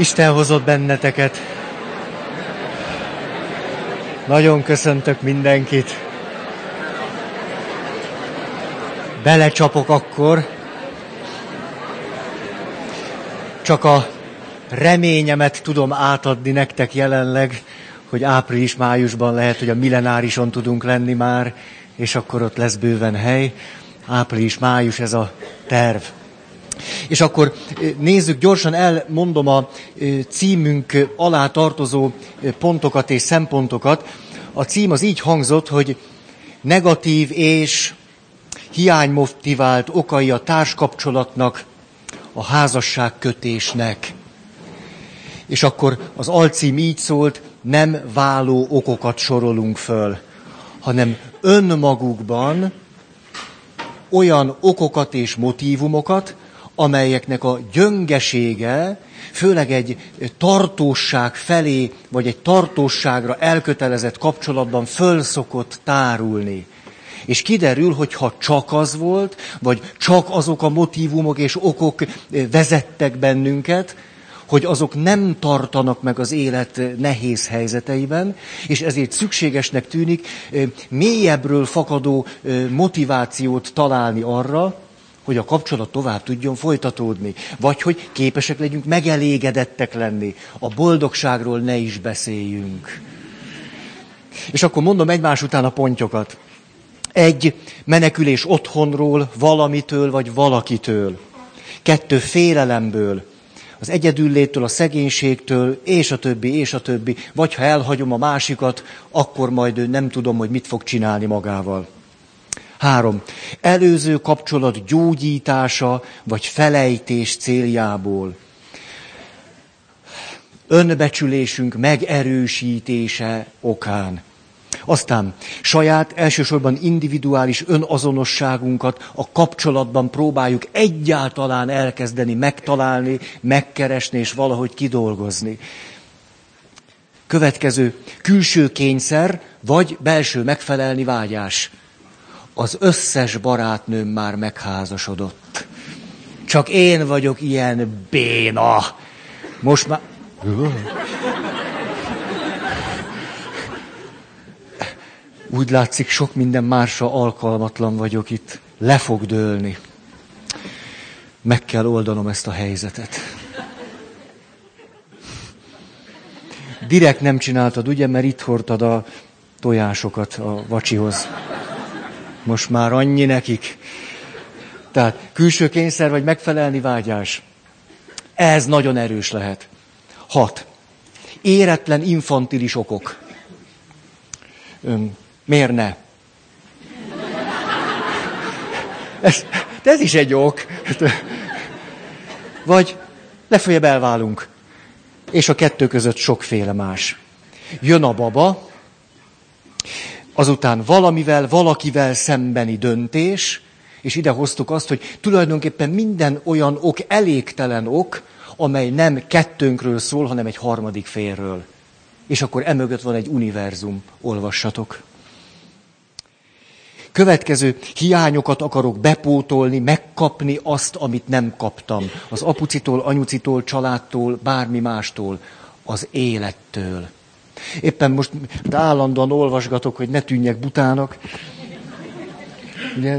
Isten hozott benneteket. Nagyon köszöntök mindenkit. Belecsapok akkor. Csak a reményemet tudom átadni nektek jelenleg, hogy április-májusban lehet, hogy a millenárison tudunk lenni már, és akkor ott lesz bőven hely. Április-május ez a terv. És akkor nézzük, gyorsan elmondom a címünk alá tartozó pontokat és szempontokat. A cím az így hangzott, hogy negatív és hiánymotivált okai a társkapcsolatnak, a házasságkötésnek. És akkor az alcím így szólt, nem váló okokat sorolunk föl, hanem önmagukban olyan okokat és motívumokat, amelyeknek a gyöngesége, főleg egy tartóság felé, vagy egy tartóságra elkötelezett kapcsolatban fölszokott tárulni. És kiderül, hogy ha csak az volt, vagy csak azok a motivumok és okok vezettek bennünket, hogy azok nem tartanak meg az élet nehéz helyzeteiben, és ezért szükségesnek tűnik mélyebbről fakadó motivációt találni arra, hogy a kapcsolat tovább tudjon folytatódni, vagy hogy képesek legyünk megelégedettek lenni. A boldogságról ne is beszéljünk. És akkor mondom egymás után a pontyokat. Egy, menekülés otthonról, valamitől vagy valakitől. Kettő, félelemből, az egyedüllétől, a szegénységtől, és a többi, és a többi. Vagy ha elhagyom a másikat, akkor majd nem tudom, hogy mit fog csinálni magával. Három. Előző kapcsolat gyógyítása vagy felejtés céljából. Önbecsülésünk megerősítése okán. Aztán saját, elsősorban individuális önazonosságunkat a kapcsolatban próbáljuk egyáltalán elkezdeni megtalálni, megkeresni és valahogy kidolgozni. Következő, külső kényszer vagy belső megfelelni vágyás az összes barátnőm már megházasodott. Csak én vagyok ilyen béna. Most már... Úgy látszik, sok minden másra alkalmatlan vagyok itt. Le fog dőlni. Meg kell oldanom ezt a helyzetet. Direkt nem csináltad, ugye, mert itt hordtad a tojásokat a vacsihoz. Most már annyi nekik. Tehát külső kényszer vagy megfelelni vágyás. Ez nagyon erős lehet. Hat. Éretlen infantilis okok. Ön, miért ne? Ez, de ez is egy ok. Vagy legfeljebb elválunk. És a kettő között sokféle más. Jön a baba, azután valamivel, valakivel szembeni döntés, és ide hoztuk azt, hogy tulajdonképpen minden olyan ok elégtelen ok, amely nem kettőnkről szól, hanem egy harmadik félről. És akkor emögött van egy univerzum, olvassatok. Következő hiányokat akarok bepótolni, megkapni azt, amit nem kaptam. Az apucitól, anyucitól, családtól, bármi mástól, az élettől. Éppen most állandóan olvasgatok, hogy ne tűnjek butának. Ugye,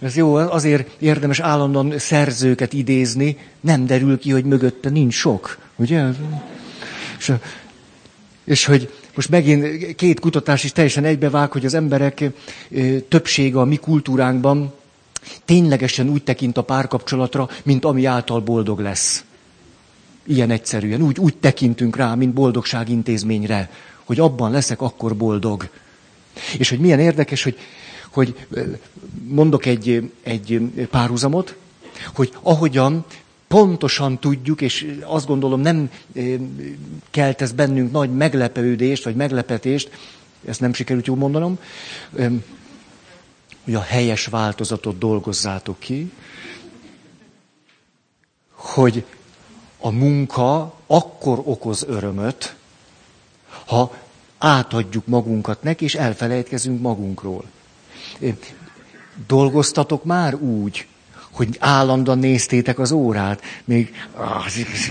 ez jó, azért érdemes állandóan szerzőket idézni, nem derül ki, hogy mögötte nincs sok. Ugye? És, és hogy most megint két kutatás is teljesen egybevág, hogy az emberek többsége a mi kultúránkban ténylegesen úgy tekint a párkapcsolatra, mint ami által boldog lesz. Ilyen egyszerűen. Úgy, úgy tekintünk rá, mint boldogság intézményre, hogy abban leszek akkor boldog. És hogy milyen érdekes, hogy, hogy mondok egy, egy párhuzamot, hogy ahogyan pontosan tudjuk, és azt gondolom nem kelt ez bennünk nagy meglepődést, vagy meglepetést, ezt nem sikerült jól mondanom, hogy a helyes változatot dolgozzátok ki, hogy a munka akkor okoz örömöt, ha átadjuk magunkat neki, és elfelejtkezünk magunkról. Dolgoztatok már úgy, hogy állandóan néztétek az órát. Még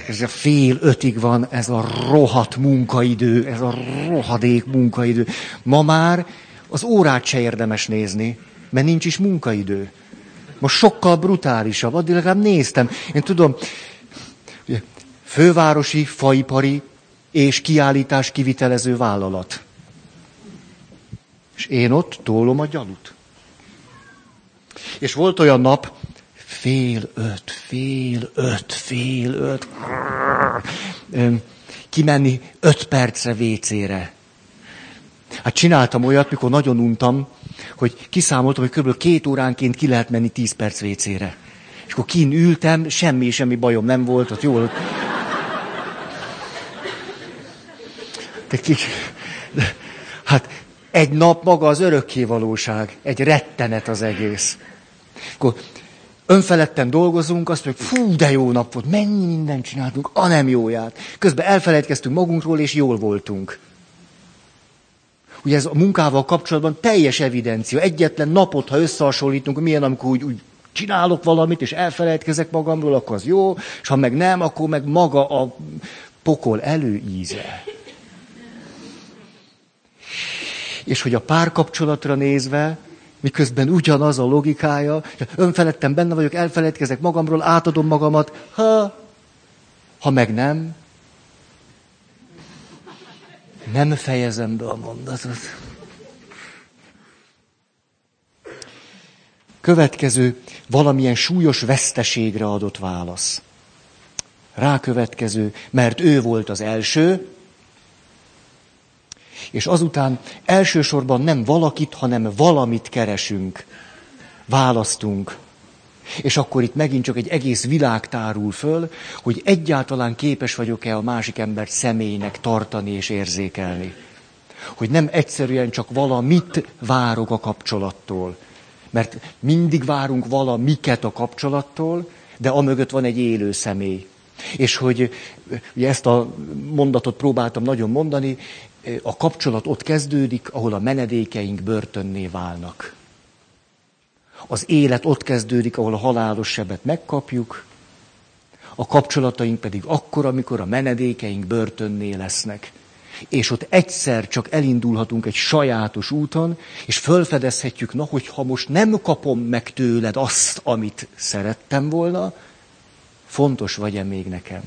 ez a fél ötig van, ez a rohadt munkaidő, ez a rohadék munkaidő. Ma már az órát se érdemes nézni, mert nincs is munkaidő. Most sokkal brutálisabb, addig legalább néztem. Én tudom, fővárosi, faipari és kiállítás kivitelező vállalat. És én ott tólom a gyalut. És volt olyan nap, fél öt, fél öt, fél öt, kimenni öt percre vécére. Hát csináltam olyat, mikor nagyon untam, hogy kiszámoltam, hogy kb. két óránként ki lehet menni tíz perc vécére. És akkor kín ültem, semmi, semmi bajom nem volt, ott jól. De kicsi, de, hát egy nap maga az örökké valóság, egy rettenet az egész. Akkor önfeledten dolgozunk, azt mondjuk, fú, de jó nap volt, mennyi mindent csináltunk, a nem jóját. Közben elfelejtkeztünk magunkról, és jól voltunk. Ugye ez a munkával kapcsolatban teljes evidencia. Egyetlen napot, ha összehasonlítunk, milyen, amikor úgy, úgy csinálok valamit, és elfelejtkezek magamról, akkor az jó, és ha meg nem, akkor meg maga a pokol előíze. És hogy a párkapcsolatra nézve, miközben ugyanaz a logikája, önfeledtem benne vagyok, elfelejtkezek magamról, átadom magamat, ha, ha meg nem, nem fejezem be a mondatot. Következő valamilyen súlyos veszteségre adott válasz. Rákövetkező, mert ő volt az első, és azután elsősorban nem valakit, hanem valamit keresünk, választunk. És akkor itt megint csak egy egész világ tárul föl, hogy egyáltalán képes vagyok-e a másik embert személynek tartani és érzékelni. Hogy nem egyszerűen csak valamit várok a kapcsolattól. Mert mindig várunk valamiket a kapcsolattól, de amögött van egy élő személy. És hogy ugye ezt a mondatot próbáltam nagyon mondani, a kapcsolat ott kezdődik, ahol a menedékeink börtönné válnak. Az élet ott kezdődik, ahol a halálos sebet megkapjuk, a kapcsolataink pedig akkor, amikor a menedékeink börtönné lesznek. És ott egyszer csak elindulhatunk egy sajátos úton, és fölfedezhetjük, na, hogy ha most nem kapom meg tőled azt, amit szerettem volna, fontos vagy-e még nekem?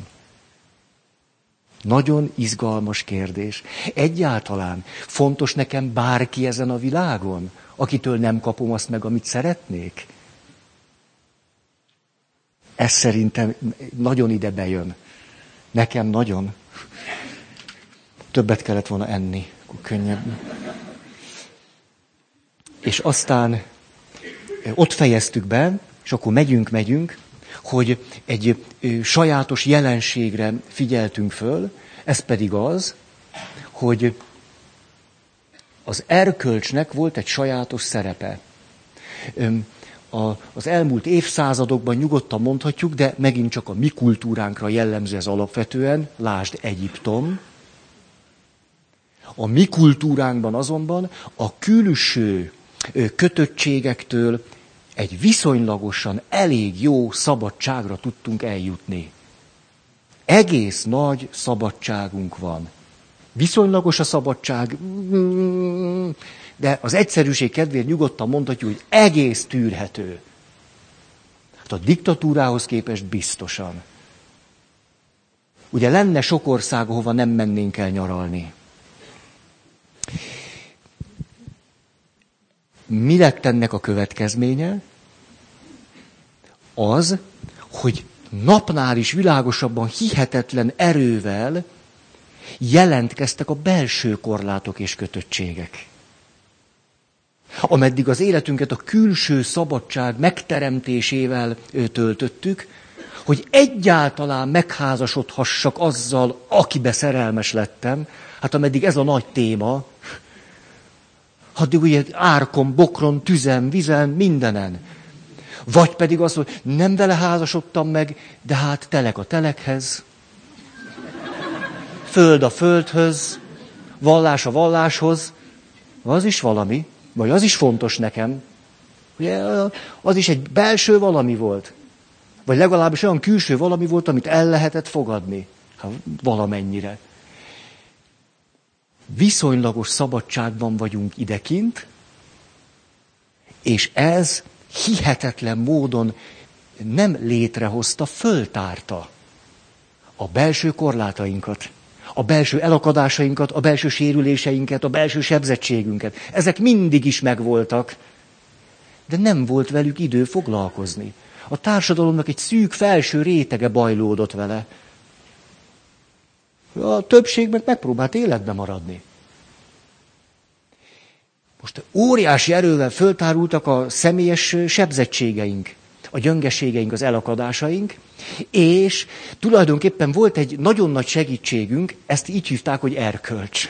Nagyon izgalmas kérdés. Egyáltalán fontos nekem bárki ezen a világon, akitől nem kapom azt meg, amit szeretnék? Ez szerintem nagyon ide bejön. Nekem nagyon. Többet kellett volna enni, akkor könnyebb. És aztán ott fejeztük be, és akkor megyünk, megyünk, hogy egy sajátos jelenségre figyeltünk föl, ez pedig az, hogy az erkölcsnek volt egy sajátos szerepe. A, az elmúlt évszázadokban nyugodtan mondhatjuk, de megint csak a mi kultúránkra jellemző ez alapvetően, lásd Egyiptom. A mi kultúránkban azonban a külső kötöttségektől egy viszonylagosan elég jó szabadságra tudtunk eljutni. Egész nagy szabadságunk van. Viszonylagos a szabadság, de az egyszerűség kedvéért nyugodtan mondhatjuk, hogy egész tűrhető. Hát a diktatúrához képest biztosan. Ugye lenne sok ország, ahova nem mennénk el nyaralni. Mi lett ennek a következménye? Az, hogy napnál is világosabban, hihetetlen erővel jelentkeztek a belső korlátok és kötöttségek. Ameddig az életünket a külső szabadság megteremtésével töltöttük, hogy egyáltalán megházasodhassak azzal, akibe szerelmes lettem, hát ameddig ez a nagy téma, addig ugye árkon, bokron, tüzen, vizen, mindenen. Vagy pedig az, hogy nem vele házasodtam meg, de hát telek a telekhez, föld a földhöz, vallás a valláshoz, az is valami, vagy az is fontos nekem. Ugye, az is egy belső valami volt. Vagy legalábbis olyan külső valami volt, amit el lehetett fogadni. Hát valamennyire. Viszonylagos szabadságban vagyunk idekint, és ez hihetetlen módon nem létrehozta, föltárta a belső korlátainkat, a belső elakadásainkat, a belső sérüléseinket, a belső sebzettségünket. Ezek mindig is megvoltak, de nem volt velük idő foglalkozni. A társadalomnak egy szűk felső rétege bajlódott vele. A többség meg megpróbált életbe maradni. Most óriási erővel föltárultak a személyes sebzettségeink, a gyöngeségeink, az elakadásaink, és tulajdonképpen volt egy nagyon nagy segítségünk, ezt így hívták, hogy erkölcs.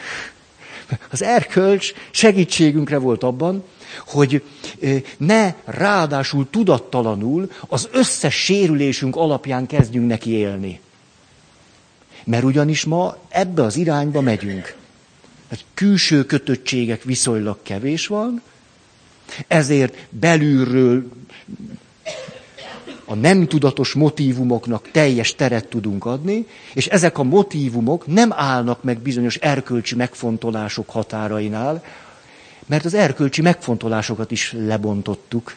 Az erkölcs segítségünkre volt abban, hogy ne ráadásul tudattalanul az összes sérülésünk alapján kezdjünk neki élni. Mert ugyanis ma ebbe az irányba megyünk. Hát külső kötöttségek viszonylag kevés van, ezért belülről a nem tudatos motívumoknak teljes teret tudunk adni, és ezek a motívumok nem állnak meg bizonyos erkölcsi megfontolások határainál, mert az erkölcsi megfontolásokat is lebontottuk.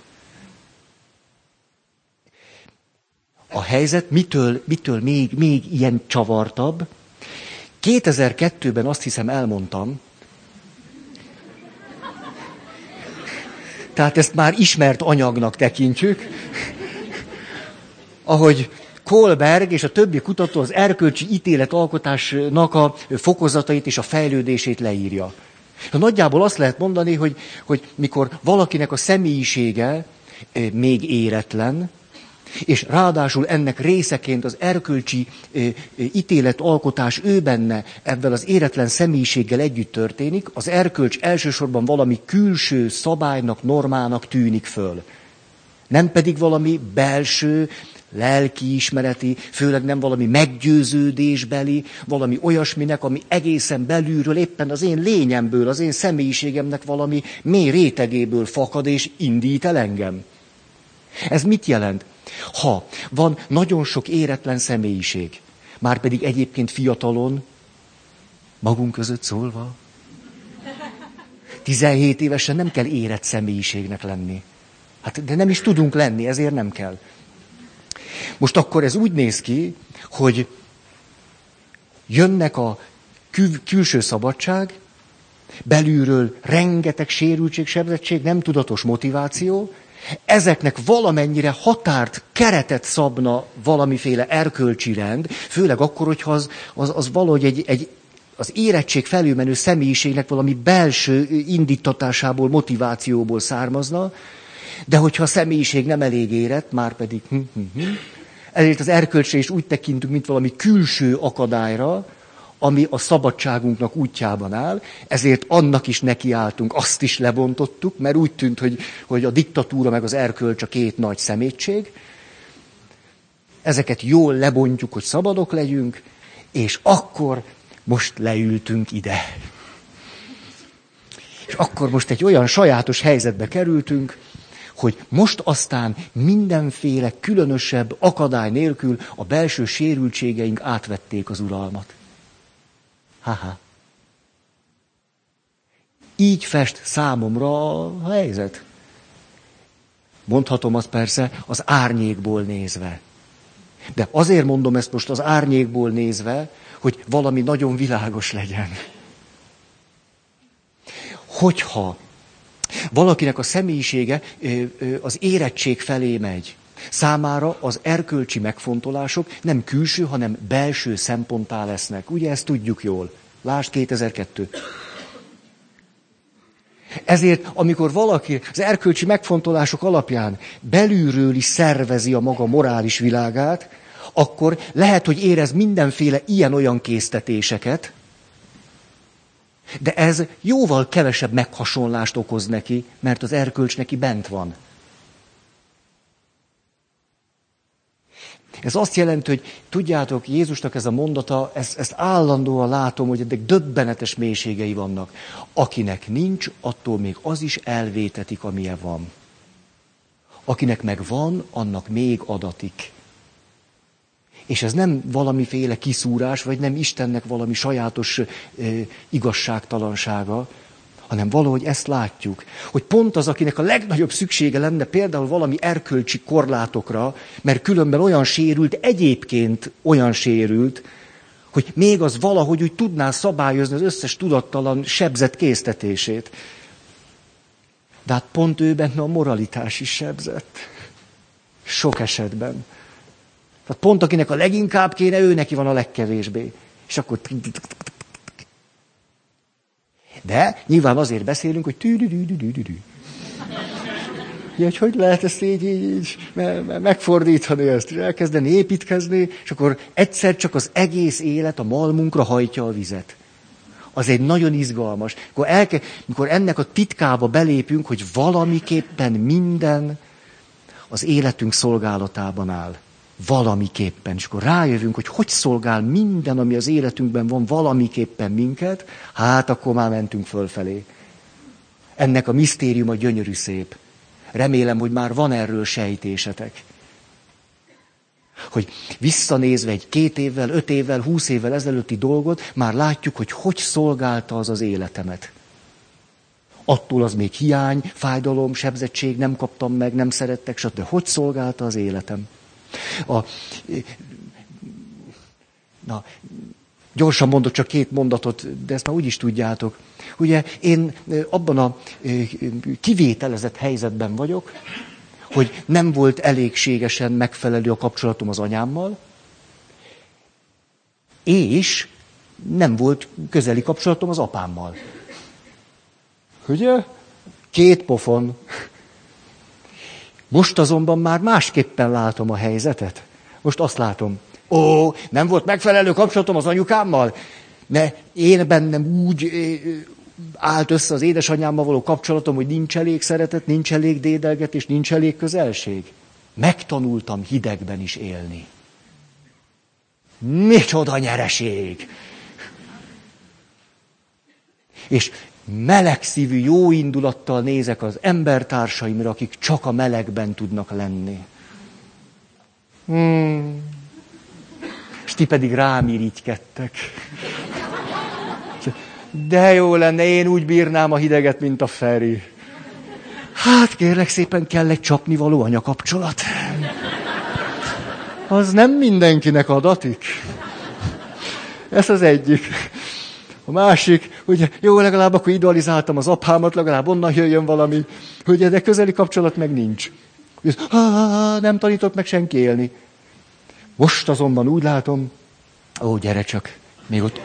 A helyzet mitől, mitől még, még ilyen csavartabb? 2002-ben azt hiszem elmondtam, tehát ezt már ismert anyagnak tekintjük, ahogy Kolberg és a többi kutató az erkölcsi ítéletalkotásnak a fokozatait és a fejlődését leírja. Nagyjából azt lehet mondani, hogy, hogy mikor valakinek a személyisége eh, még éretlen, és ráadásul ennek részeként az erkölcsi eh, eh, ítéletalkotás ő benne ebben az éretlen személyiséggel együtt történik, az erkölcs elsősorban valami külső szabálynak, normának tűnik föl. Nem pedig valami belső, lelkiismereti, főleg nem valami meggyőződésbeli, valami olyasminek, ami egészen belülről, éppen az én lényemből, az én személyiségemnek valami mély rétegéből fakad és indít el engem. Ez mit jelent? Ha van nagyon sok éretlen személyiség, már pedig egyébként fiatalon, magunk között szólva, 17 évesen nem kell érett személyiségnek lenni. Hát, de nem is tudunk lenni, ezért nem kell. Most akkor ez úgy néz ki, hogy jönnek a kül- külső szabadság, belülről rengeteg sérültség, sebzettség, nem tudatos motiváció, ezeknek valamennyire határt, keretet szabna valamiféle erkölcsi rend, főleg akkor, hogyha az, az, az valahogy egy, egy, az érettség felülmenő személyiségnek valami belső indítatásából, motivációból származna, de hogyha a személyiség nem elég érett, már pedig hm, hm, hm, ezért az erkölcsre is úgy tekintünk, mint valami külső akadályra, ami a szabadságunknak útjában áll, ezért annak is nekiálltunk, azt is lebontottuk, mert úgy tűnt, hogy, hogy a diktatúra meg az erkölcs a két nagy szemétség. Ezeket jól lebontjuk, hogy szabadok legyünk, és akkor most leültünk ide. És akkor most egy olyan sajátos helyzetbe kerültünk, hogy most aztán mindenféle különösebb akadály nélkül a belső sérültségeink átvették az uralmat. Haha. Így fest számomra a helyzet. Mondhatom azt persze az árnyékból nézve. De azért mondom ezt most az árnyékból nézve, hogy valami nagyon világos legyen. Hogyha Valakinek a személyisége az érettség felé megy. Számára az erkölcsi megfontolások nem külső, hanem belső szemponttá lesznek. Ugye ezt tudjuk jól. Lásd 2002. Ezért, amikor valaki az erkölcsi megfontolások alapján belülről is szervezi a maga morális világát, akkor lehet, hogy érez mindenféle ilyen-olyan késztetéseket, de ez jóval kevesebb meghasonlást okoz neki, mert az erkölcs neki bent van. Ez azt jelenti, hogy tudjátok, Jézusnak ez a mondata, ezt, ezt állandóan látom, hogy eddig döbbenetes mélységei vannak. Akinek nincs, attól még az is elvétetik, amilyen van. Akinek meg van, annak még adatik. És ez nem valamiféle kiszúrás, vagy nem Istennek valami sajátos e, igazságtalansága, hanem valahogy ezt látjuk, hogy pont az, akinek a legnagyobb szüksége lenne például valami erkölcsi korlátokra, mert különben olyan sérült, egyébként olyan sérült, hogy még az valahogy úgy tudná szabályozni az összes tudattalan sebzett késztetését. De hát pont ő benne a moralitás is sebzett. Sok esetben. Tehát pont akinek a leginkább kéne, ő neki van a legkevésbé. És akkor... De nyilván azért beszélünk, hogy tűdüdüdüdüdü. Hogy hogy lehet ezt így, így, így megfordítani ezt, elkezdeni építkezni, és akkor egyszer csak az egész élet a malmunkra hajtja a vizet. Az egy nagyon izgalmas. Akkor, elke, mikor ennek a titkába belépünk, hogy valamiképpen minden az életünk szolgálatában áll valamiképpen. És akkor rájövünk, hogy hogy szolgál minden, ami az életünkben van, valamiképpen minket, hát akkor már mentünk fölfelé. Ennek a misztériuma gyönyörű szép. Remélem, hogy már van erről sejtésetek. Hogy visszanézve egy két évvel, öt évvel, húsz évvel ezelőtti dolgot, már látjuk, hogy hogy szolgálta az az életemet. Attól az még hiány, fájdalom, sebzettség, nem kaptam meg, nem szerettek, stb. Hogy szolgálta az életem? A, na, gyorsan mondok csak két mondatot, de ezt már úgy is tudjátok. Ugye én abban a kivételezett helyzetben vagyok, hogy nem volt elégségesen megfelelő a kapcsolatom az anyámmal, és nem volt közeli kapcsolatom az apámmal. Ugye? Két pofon. Most azonban már másképpen látom a helyzetet. Most azt látom, ó, nem volt megfelelő kapcsolatom az anyukámmal, ne, én bennem úgy állt össze az édesanyámmal való kapcsolatom, hogy nincs elég szeretet, nincs elég dédelgetés, nincs elég közelség. Megtanultam hidegben is élni. Micsoda nyereség! És melegszívű jó indulattal nézek az embertársaimra, akik csak a melegben tudnak lenni. Hmm. És ti pedig rám irigykedtek. De jó lenne, én úgy bírnám a hideget, mint a Feri. Hát kérlek szépen kell egy csapnivaló anyakapcsolat. Az nem mindenkinek adatik. Ez az egyik. A másik, hogy jó, legalább akkor idealizáltam az apámat, legalább onnan jöjjön valami, hogy de közeli kapcsolat meg nincs. Ha, nem tanított meg senki élni. Most azonban úgy látom, ó, gyere csak, még ott,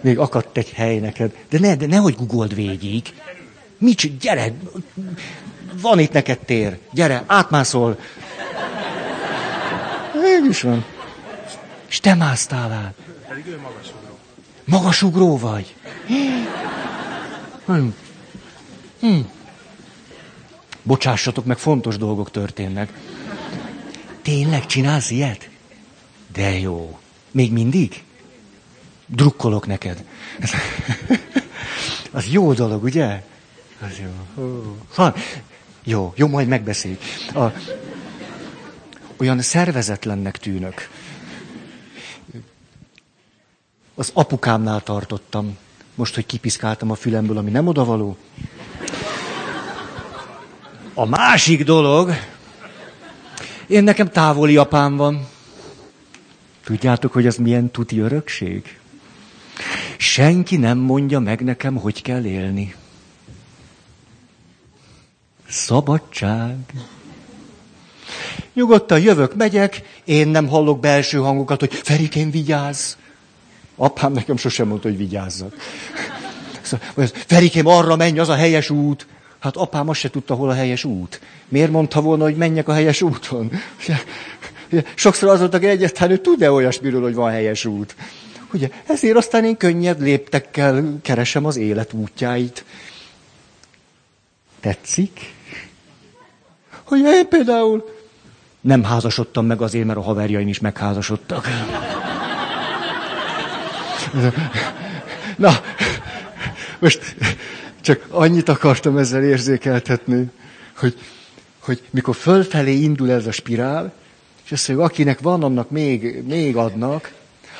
még akadt egy hely neked. De, ne, de nehogy gugold végig. Mit, gyere, van itt neked tér, gyere, átmászol. Mégis van. És te másztál át. Pedig ő magasugró. Magasugró vagy. Hm. Hm. Bocsássatok meg, fontos dolgok történnek. Tényleg csinálsz ilyet? De jó. Még mindig? Drukkolok neked. Az jó dolog, ugye? Az jó. Van. Jó, jó, majd megbeszéljük. A, olyan szervezetlennek tűnök. Az apukámnál tartottam. Most, hogy kipiszkáltam a fülemből, ami nem odavaló. A másik dolog, én nekem távoli apám van. Tudjátok, hogy ez milyen tuti örökség? Senki nem mondja meg nekem, hogy kell élni. Szabadság. Nyugodtan jövök, megyek, én nem hallok belső hangokat, hogy Ferikén vigyázz. Apám nekem sosem mondta, hogy vigyázzak. Szóval, Ferikém, arra menj, az a helyes út. Hát apám azt se tudta, hol a helyes út. Miért mondta volna, hogy menjek a helyes úton? Sokszor az volt, hogy egyetlen, hogy tud-e olyasmiről, hogy van helyes út. Ugye, ezért aztán én könnyed léptekkel keresem az élet útjáit. Tetszik? Hogy én például nem házasodtam meg azért, mert a haverjaim is megházasodtak. Na, most csak annyit akartam ezzel érzékeltetni, hogy hogy mikor fölfelé indul ez a spirál, és azt mondjuk, akinek van, annak még, még adnak,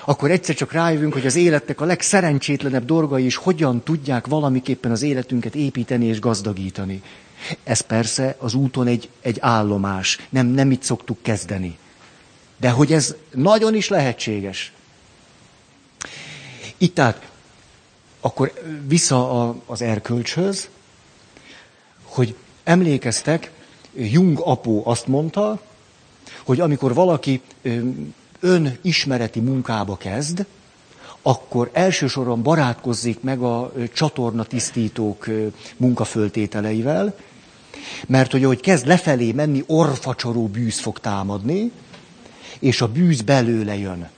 akkor egyszer csak rájövünk, hogy az életnek a legszerencsétlenebb dolgai is hogyan tudják valamiképpen az életünket építeni és gazdagítani. Ez persze az úton egy, egy állomás, nem, nem itt szoktuk kezdeni. De hogy ez nagyon is lehetséges. Itt tehát, akkor vissza a, az erkölcshöz, hogy emlékeztek, Jung apó azt mondta, hogy amikor valaki önismereti munkába kezd, akkor elsősorban barátkozzék meg a csatorna tisztítók munkaföltételeivel, mert hogy ahogy kezd lefelé menni, orfacsoró bűz fog támadni, és a bűz belőle jön.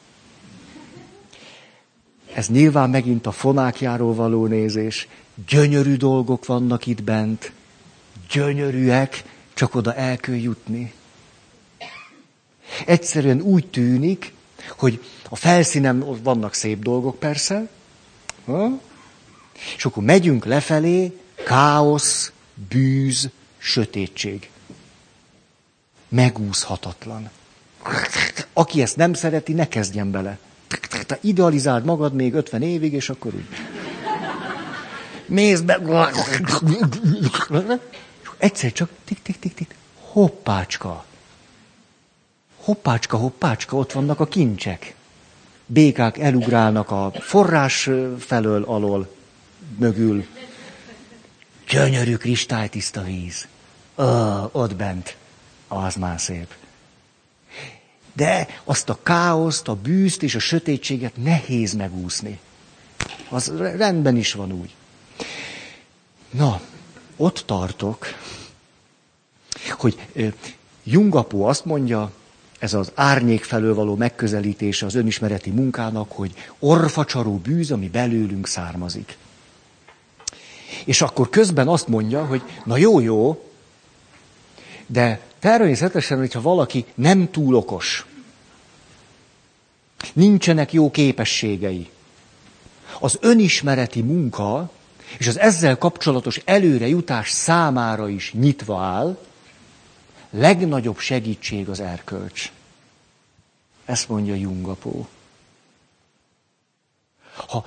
Ez nyilván megint a fonákjáról való nézés. Gyönyörű dolgok vannak itt bent. Gyönyörűek, csak oda el kell jutni. Egyszerűen úgy tűnik, hogy a felszínen vannak szép dolgok persze, ha? és akkor megyünk lefelé, káosz, bűz, sötétség. Megúszhatatlan. Aki ezt nem szereti, ne kezdjen bele. Idealizáld magad még 50 évig, és akkor úgy. Mész be. Egyszer csak tik-tik-tik-tik. Hoppácska. Hoppácska, hoppácska, ott vannak a kincsek. Békák elugrálnak a forrás felől alól, mögül. Gyönyörű kristálytiszta víz. Ó, ott bent. Az már szép. De azt a káoszt, a bűzt és a sötétséget nehéz megúszni. Az rendben is van úgy. Na, ott tartok, hogy Jungapó azt mondja, ez az árnyék felől való megközelítése az önismereti munkának, hogy orfacsaró bűz, ami belőlünk származik. És akkor közben azt mondja, hogy na jó, jó, de természetesen, hogyha valaki nem túl okos, nincsenek jó képességei, az önismereti munka és az ezzel kapcsolatos előrejutás számára is nyitva áll, legnagyobb segítség az erkölcs. Ezt mondja Jungapó. Ha...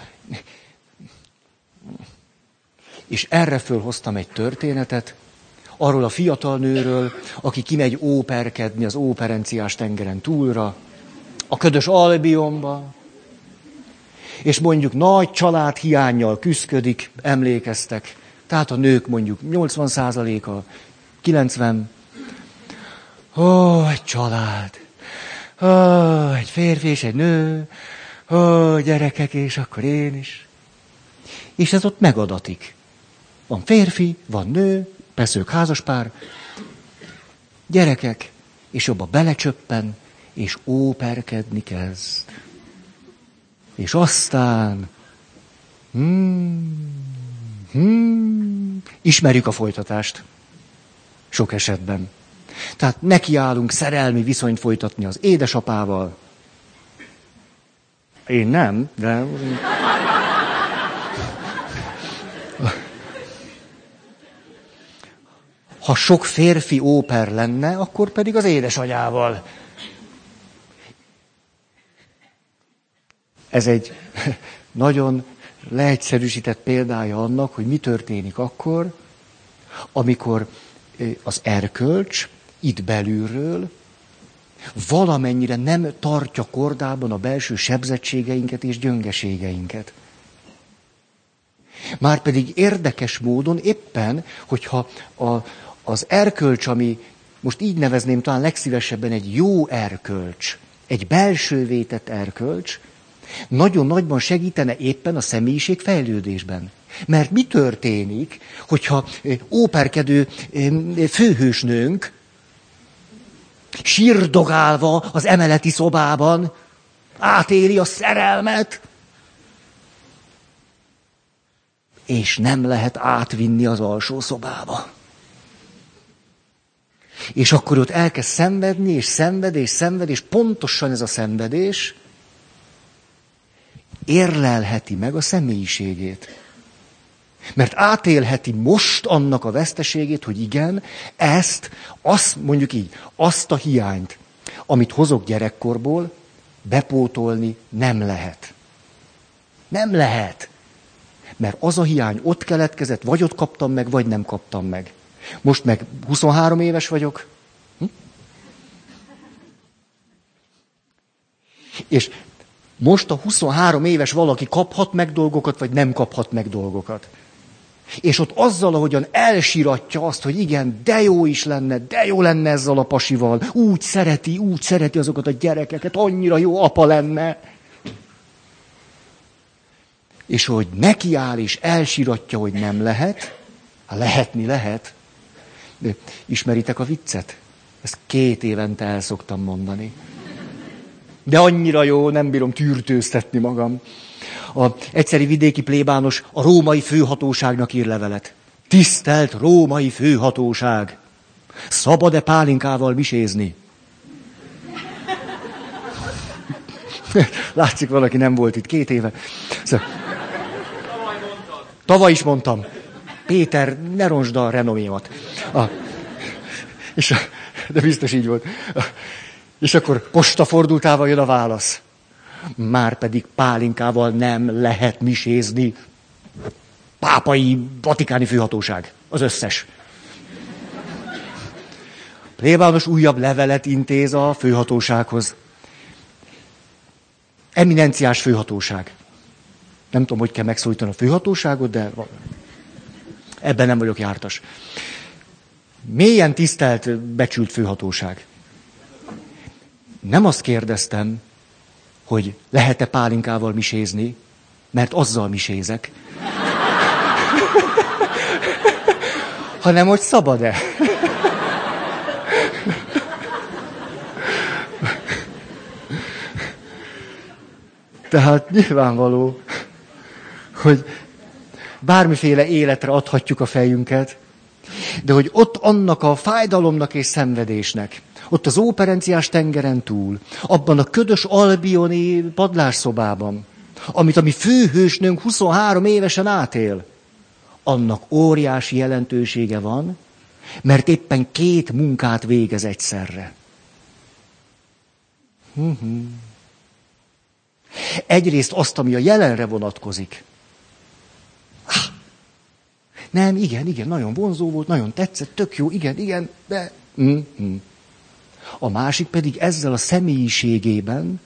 És erre fölhoztam egy történetet, arról a fiatal nőről, aki kimegy óperkedni az óperenciás tengeren túlra, a ködös Albionba, és mondjuk nagy család hiányjal küszködik, emlékeztek. Tehát a nők mondjuk 80%-a, 90, Ó, egy család. Ó, egy férfi és egy nő. Ó, gyerekek, és akkor én is. És ez ott megadatik. Van férfi, van nő, persze ők házaspár, gyerekek, és jobban belecsöppen, és óperkedni kezd. És aztán, hmm, hmm, ismerjük a folytatást. Sok esetben. Tehát nekiállunk szerelmi viszonyt folytatni az édesapával. Én nem, de... Ha sok férfi óper lenne, akkor pedig az édesanyával. Ez egy nagyon leegyszerűsített példája annak, hogy mi történik akkor, amikor eh, az erkölcs itt belülről, valamennyire nem tartja kordában a belső sebzettségeinket és gyöngeségeinket. Márpedig érdekes módon éppen, hogyha a, az erkölcs, ami most így nevezném talán legszívesebben egy jó erkölcs, egy belső vétett erkölcs, nagyon nagyban segítene éppen a személyiség fejlődésben. Mert mi történik, hogyha óperkedő főhősnőnk sírdogálva az emeleti szobában, átéli a szerelmet, és nem lehet átvinni az alsó szobába. És akkor ott elkezd szenvedni, és szenved, és szenved, és pontosan ez a szenvedés érlelheti meg a személyiségét. Mert átélheti most annak a veszteségét, hogy igen, ezt, azt mondjuk így, azt a hiányt, amit hozok gyerekkorból, bepótolni nem lehet. Nem lehet. Mert az a hiány ott keletkezett, vagy ott kaptam meg, vagy nem kaptam meg. Most meg 23 éves vagyok. Hm? És most a 23 éves valaki kaphat meg dolgokat, vagy nem kaphat meg dolgokat. És ott azzal, ahogyan elsiratja azt, hogy igen, de jó is lenne, de jó lenne ezzel a pasival, úgy szereti, úgy szereti azokat a gyerekeket, annyira jó apa lenne. És hogy nekiáll és elsiratja, hogy nem lehet, ha lehetni lehet. Ismeritek a viccet? Ezt két évente el szoktam mondani. De annyira jó, nem bírom tűrtőztetni magam a egyszeri vidéki plébános a római főhatóságnak ír levelet. Tisztelt római főhatóság! Szabad-e pálinkával misézni? Látszik, valaki nem volt itt két éve. Szóval... Tavaly is mondtam. Péter, ne ronsd a renomémat. A... És. De biztos így volt. És akkor postafordultával jön a válasz már pedig pálinkával nem lehet misézni. Pápai, vatikáni főhatóság, az összes. Plébános újabb levelet intéz a főhatósághoz. Eminenciás főhatóság. Nem tudom, hogy kell megszólítani a főhatóságot, de ebben nem vagyok jártas. Mélyen tisztelt, becsült főhatóság. Nem azt kérdeztem, hogy lehet-e pálinkával misézni, mert azzal misézek. Hanem, hogy szabad-e. Tehát nyilvánvaló, hogy bármiféle életre adhatjuk a fejünket, de hogy ott annak a fájdalomnak és szenvedésnek, ott az óperenciás tengeren túl, abban a ködös albioni padlásszobában, amit a mi főhősnőnk 23 évesen átél, annak óriási jelentősége van, mert éppen két munkát végez egyszerre. Egyrészt azt, ami a jelenre vonatkozik. Nem, igen, igen, nagyon vonzó volt, nagyon tetszett, tök jó, igen, igen, de... Mm-hmm a másik pedig ezzel a személyiségében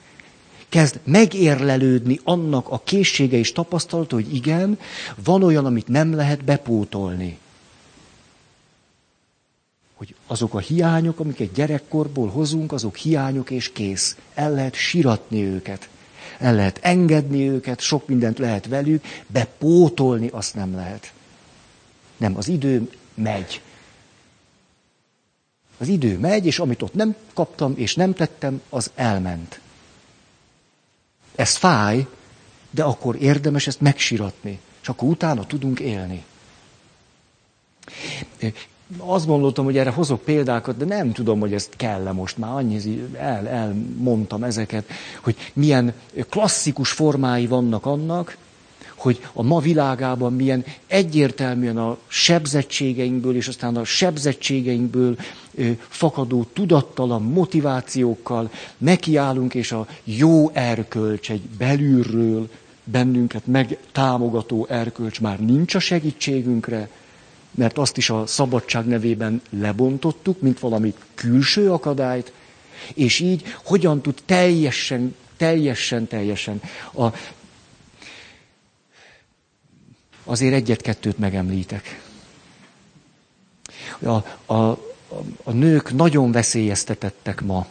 kezd megérlelődni annak a készsége és tapasztalata, hogy igen, van olyan, amit nem lehet bepótolni. Hogy azok a hiányok, amiket gyerekkorból hozunk, azok hiányok és kész. El lehet siratni őket. El lehet engedni őket, sok mindent lehet velük, bepótolni azt nem lehet. Nem, az idő megy. Az idő megy, és amit ott nem kaptam és nem tettem, az elment. Ez fáj, de akkor érdemes ezt megsiratni, és akkor utána tudunk élni. Azt gondoltam, hogy erre hozok példákat, de nem tudom, hogy ezt kell-e most már, annyi el, elmondtam ezeket, hogy milyen klasszikus formái vannak annak, hogy a ma világában milyen egyértelműen a sebzettségeinkből, és aztán a sebzettségeinkből fakadó tudattalan motivációkkal nekiállunk, és a jó erkölcs egy belülről bennünket megtámogató erkölcs már nincs a segítségünkre, mert azt is a szabadság nevében lebontottuk, mint valami külső akadályt, és így hogyan tud teljesen, teljesen, teljesen a azért egyet-kettőt megemlítek. A, a, a nők nagyon veszélyeztetettek ma,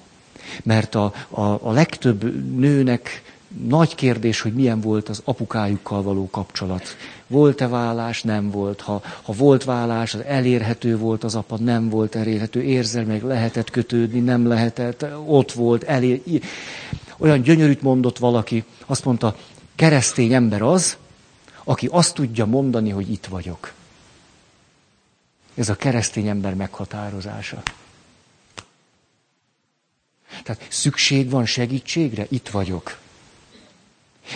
mert a, a, a legtöbb nőnek nagy kérdés, hogy milyen volt az apukájukkal való kapcsolat. Volt-e vállás? Nem volt. Ha, ha volt vállás, az elérhető volt az apa, nem volt elérhető. Érzelmek lehetett kötődni, nem lehetett. Ott volt, elér... Olyan gyönyörűt mondott valaki, azt mondta, keresztény ember az, aki azt tudja mondani, hogy itt vagyok. Ez a keresztény ember meghatározása. Tehát szükség van segítségre? Itt vagyok.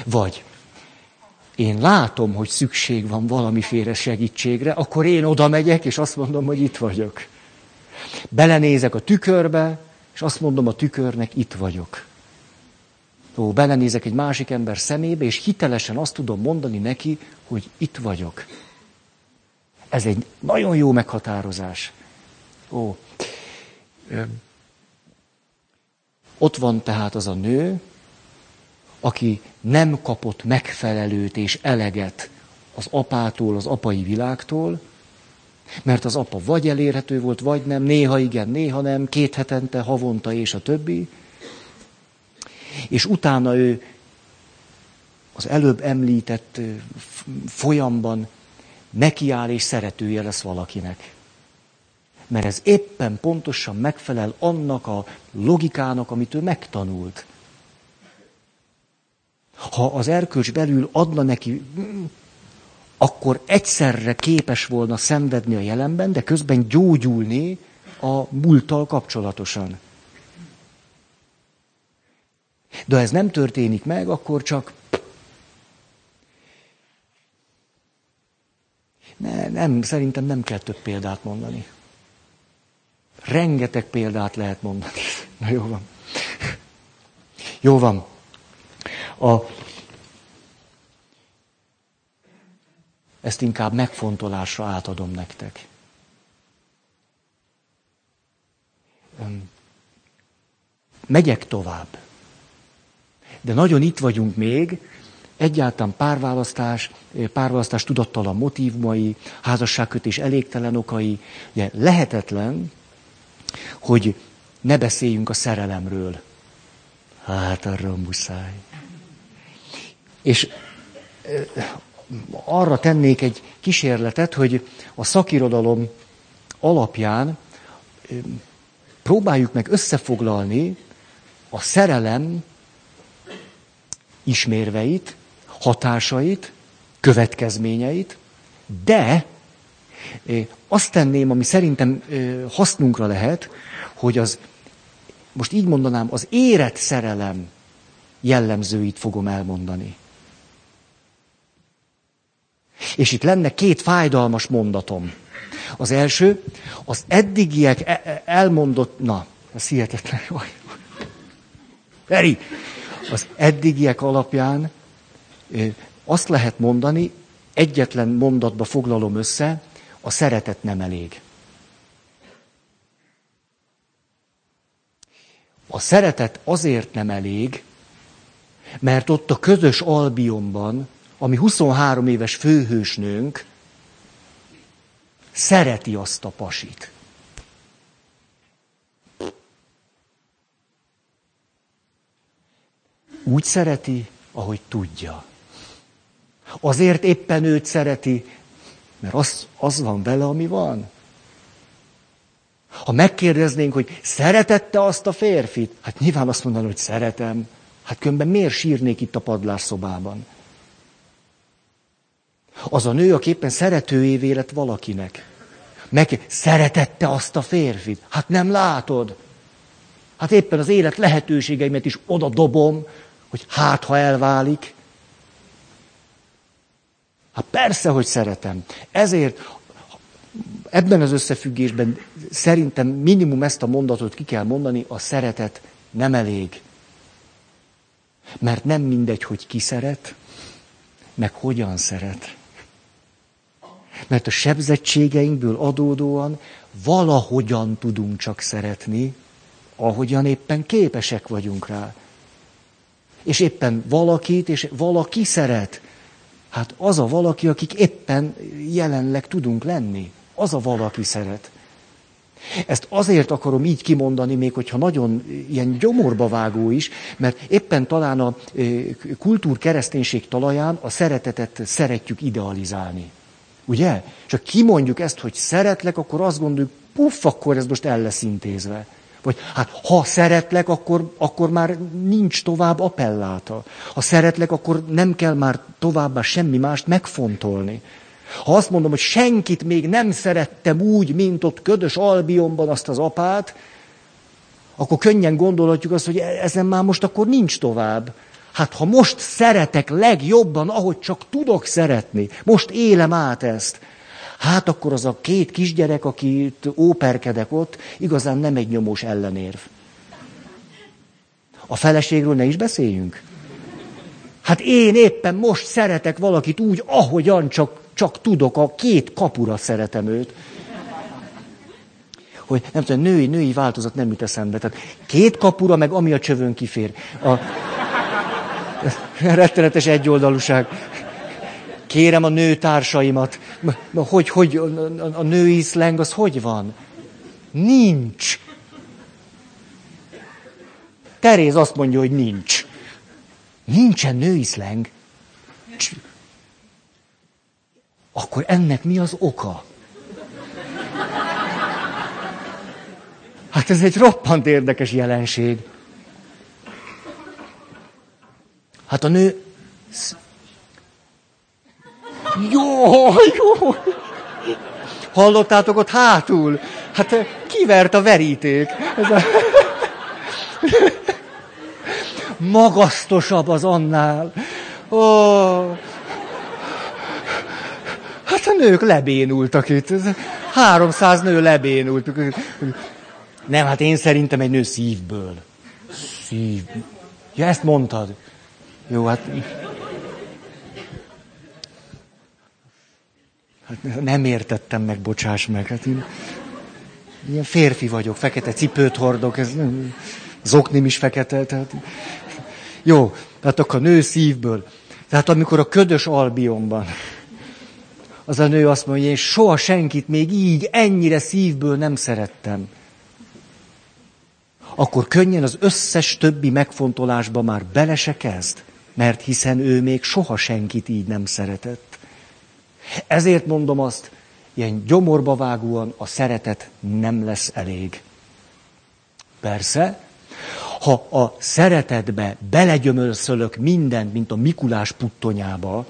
Vagy én látom, hogy szükség van valamiféle segítségre, akkor én oda megyek, és azt mondom, hogy itt vagyok. Belenézek a tükörbe, és azt mondom a tükörnek, itt vagyok. Ó, belenézek egy másik ember szemébe, és hitelesen azt tudom mondani neki, hogy itt vagyok. Ez egy nagyon jó meghatározás. Ó, ott van tehát az a nő, aki nem kapott megfelelőt és eleget az apától, az apai világtól, mert az apa vagy elérhető volt, vagy nem, néha igen, néha nem, két hetente, havonta és a többi. És utána ő az előbb említett folyamban nekiáll és szeretője lesz valakinek. Mert ez éppen pontosan megfelel annak a logikának, amit ő megtanult. Ha az erkölcs belül adna neki, akkor egyszerre képes volna szenvedni a jelenben, de közben gyógyulni a múlttal kapcsolatosan. De ha ez nem történik meg, akkor csak ne, nem, szerintem nem kell több példát mondani. Rengeteg példát lehet mondani. Na jó van. Jó van. A, ezt inkább megfontolásra átadom nektek. Megyek tovább. De nagyon itt vagyunk még, egyáltalán párválasztás, párválasztás tudattalan motivumai, házasságkötés elégtelen okai. Ugye lehetetlen, hogy ne beszéljünk a szerelemről. Hát arra muszáj. És arra tennék egy kísérletet, hogy a szakirodalom alapján próbáljuk meg összefoglalni a szerelem ismérveit, hatásait, következményeit, de azt tenném, ami szerintem hasznunkra lehet, hogy az, most így mondanám, az érett szerelem jellemzőit fogom elmondani. És itt lenne két fájdalmas mondatom. Az első, az eddigiek e- e- elmondott, na, ez hihetetlen. Eri, az eddigiek alapján azt lehet mondani, egyetlen mondatba foglalom össze, a szeretet nem elég. A szeretet azért nem elég, mert ott a közös albionban, ami 23 éves főhősnőnk, szereti azt a pasit. Úgy szereti, ahogy tudja. Azért éppen őt szereti, mert az, az van vele, ami van. Ha megkérdeznénk, hogy szeretette azt a férfit, hát nyilván azt mondaná, hogy szeretem. Hát különben miért sírnék itt a padlásszobában? Az a nő, aki éppen szeretőjévé lett valakinek. Meg szeretette azt a férfit. Hát nem látod. Hát éppen az élet lehetőségeimet is oda dobom, hogy hát, ha elválik. Hát persze, hogy szeretem. Ezért ebben az összefüggésben szerintem minimum ezt a mondatot ki kell mondani, a szeretet nem elég. Mert nem mindegy, hogy ki szeret, meg hogyan szeret. Mert a sebzettségeinkből adódóan valahogyan tudunk csak szeretni, ahogyan éppen képesek vagyunk rá. És éppen valakit, és valaki szeret. Hát az a valaki, akik éppen jelenleg tudunk lenni. Az a valaki szeret. Ezt azért akarom így kimondani, még hogyha nagyon ilyen gyomorba vágó is, mert éppen talán a kultúr kereszténység talaján a szeretetet szeretjük idealizálni. Ugye? Csak kimondjuk ezt, hogy szeretlek, akkor azt gondoljuk, puff, akkor ez most el lesz intézve. Vagy hát ha szeretlek, akkor, akkor már nincs tovább appelláta. Ha szeretlek, akkor nem kell már továbbá semmi mást megfontolni. Ha azt mondom, hogy senkit még nem szerettem úgy, mint ott ködös Albionban azt az apát, akkor könnyen gondolhatjuk azt, hogy ezen már most akkor nincs tovább. Hát ha most szeretek legjobban, ahogy csak tudok szeretni, most élem át ezt, hát akkor az a két kisgyerek, akit óperkedek ott, igazán nem egy nyomós ellenérv. A feleségről ne is beszéljünk. Hát én éppen most szeretek valakit úgy, ahogyan csak, csak tudok, a két kapura szeretem őt. Hogy nem tudom, női, női változat nem jut eszembe. Tehát két kapura, meg ami a csövön kifér. A, rettenetes egyoldalúság. Kérem a nőtársaimat, hogy, hogy a, a női szleng az hogy van? Nincs. Teréz azt mondja, hogy nincs. Nincsen női szleng. Akkor ennek mi az oka? Hát ez egy roppant érdekes jelenség. Hát a nő... Jó, jó! Hallottátok ott hátul? Hát kivert a veríték. Ez a... Magasztosabb az annál. Ó, hát a nők lebénultak itt. 300 nő lebénult. Nem, hát én szerintem egy nő szívből. Szív. Ja, ezt mondtad. Jó, hát... Hát nem értettem meg, bocsáss meg. Hát én ilyen férfi vagyok, fekete cipőt hordok, ez nem, zoknim is fekete. Tehát... Jó, tehát akkor a nő szívből. Tehát amikor a ködös albionban az a nő azt mondja, hogy én soha senkit még így ennyire szívből nem szerettem akkor könnyen az összes többi megfontolásba már bele se kezd, mert hiszen ő még soha senkit így nem szeretett. Ezért mondom azt, ilyen gyomorba vágóan a szeretet nem lesz elég. Persze, ha a szeretetbe belegyömölszölök mindent, mint a Mikulás puttonyába,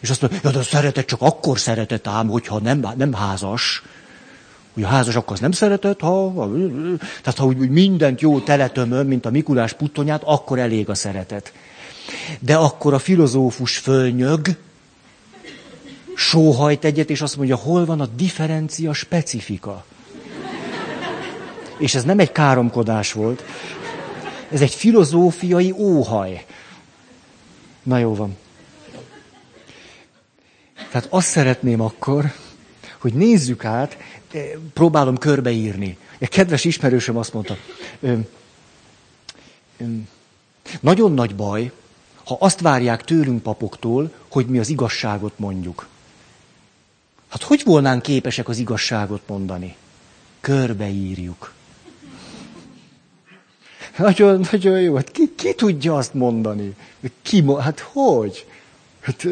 és azt mondja, ja, de a szeretet csak akkor szeretet ám, hogyha nem, nem házas, hogy a házas akkor az nem szeretett, ha, ha tehát ha úgy, úgy mindent jó teletömöm, mint a Mikulás puttonyát, akkor elég a szeretet. De akkor a filozófus fölnyög, sóhajt egyet, és azt mondja, hol van a differencia specifika. És ez nem egy káromkodás volt, ez egy filozófiai óhaj. Na jó van. Tehát azt szeretném akkor, hogy nézzük át, próbálom körbeírni. Egy kedves ismerősöm azt mondta, ö, ö, nagyon nagy baj, ha azt várják tőlünk papoktól, hogy mi az igazságot mondjuk. Hát hogy volnánk képesek az igazságot mondani? Körbeírjuk. Nagyon, nagyon jó. Hát ki, ki tudja azt mondani? Ki, hát hogy? Hát,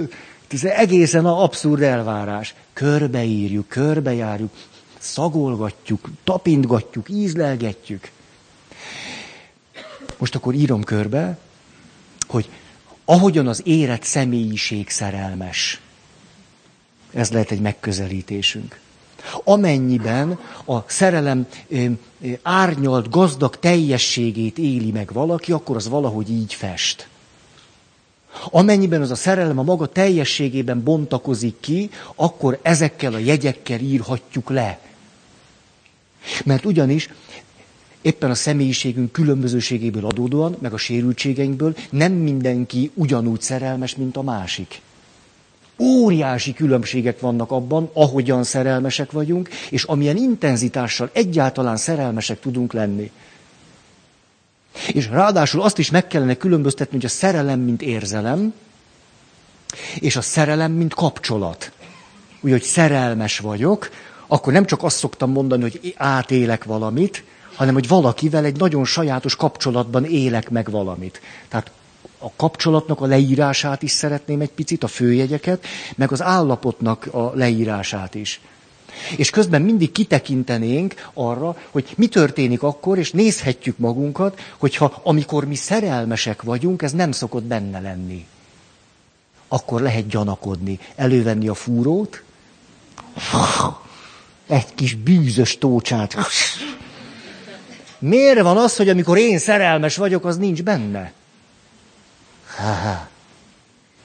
ez egészen a abszurd elvárás. Körbeírjuk, körbejárjuk, szagolgatjuk, tapintgatjuk, ízlelgetjük. Most akkor írom körbe, hogy ahogyan az érett személyiség szerelmes, ez lehet egy megközelítésünk. Amennyiben a szerelem árnyalt, gazdag teljességét éli meg valaki, akkor az valahogy így fest. Amennyiben az a szerelem a maga teljességében bontakozik ki, akkor ezekkel a jegyekkel írhatjuk le. Mert ugyanis éppen a személyiségünk különbözőségéből adódóan, meg a sérültségeinkből nem mindenki ugyanúgy szerelmes, mint a másik. Óriási különbségek vannak abban, ahogyan szerelmesek vagyunk, és amilyen intenzitással egyáltalán szerelmesek tudunk lenni. És ráadásul azt is meg kellene különböztetni, hogy a szerelem, mint érzelem, és a szerelem, mint kapcsolat. Úgy, hogy szerelmes vagyok, akkor nem csak azt szoktam mondani, hogy átélek valamit, hanem hogy valakivel egy nagyon sajátos kapcsolatban élek meg valamit. Tehát a kapcsolatnak a leírását is szeretném egy picit, a főjegyeket, meg az állapotnak a leírását is. És közben mindig kitekintenénk arra, hogy mi történik akkor, és nézhetjük magunkat, hogyha amikor mi szerelmesek vagyunk, ez nem szokott benne lenni. Akkor lehet gyanakodni, elővenni a fúrót, egy kis bűzös tócsát. Miért van az, hogy amikor én szerelmes vagyok, az nincs benne?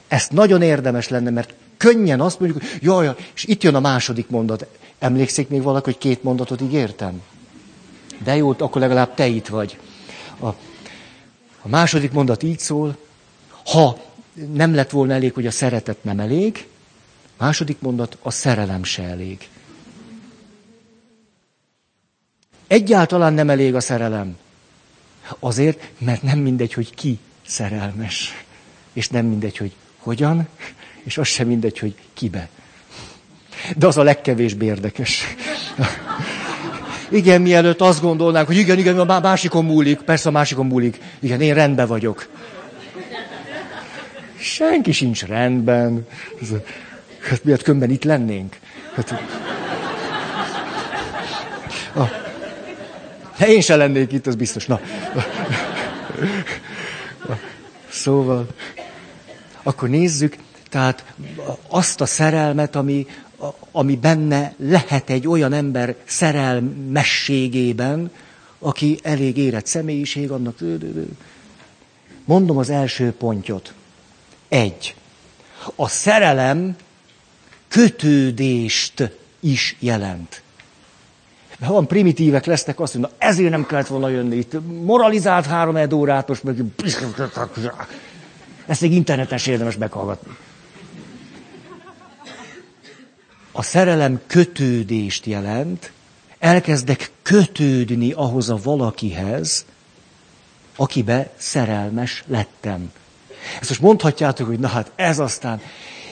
Ezt nagyon érdemes lenne, mert könnyen azt mondjuk, hogy jaj, és itt jön a második mondat. Emlékszik még valaki, hogy két mondatot ígértem? De jó, akkor legalább te itt vagy. A, a második mondat így szól, ha nem lett volna elég, hogy a szeretet nem elég, második mondat, a szerelem se elég. Egyáltalán nem elég a szerelem. Azért, mert nem mindegy, hogy ki szerelmes. És nem mindegy, hogy hogyan, és az sem mindegy, hogy kibe. De az a legkevésbé érdekes. Igen, mielőtt azt gondolnánk, hogy igen, igen, a másikon múlik, persze a másikon múlik. Igen, én rendben vagyok. Senki sincs rendben. Hát miért kömben itt lennénk? Hát, a, én se lennék itt, az biztos. Na. Szóval, akkor nézzük, tehát azt a szerelmet, ami, ami benne lehet egy olyan ember szerelmességében, aki elég érett személyiség, annak... Mondom az első pontot. Egy. A szerelem kötődést is jelent. Van primitívek lesznek, azt mondja, ezért nem kellett volna jönni itt. Moralizált három órát, most meg... Ezt még interneten érdemes meghallgatni. A szerelem kötődést jelent, elkezdek kötődni ahhoz a valakihez, akibe szerelmes lettem. Ezt most mondhatjátok, hogy na hát ez aztán.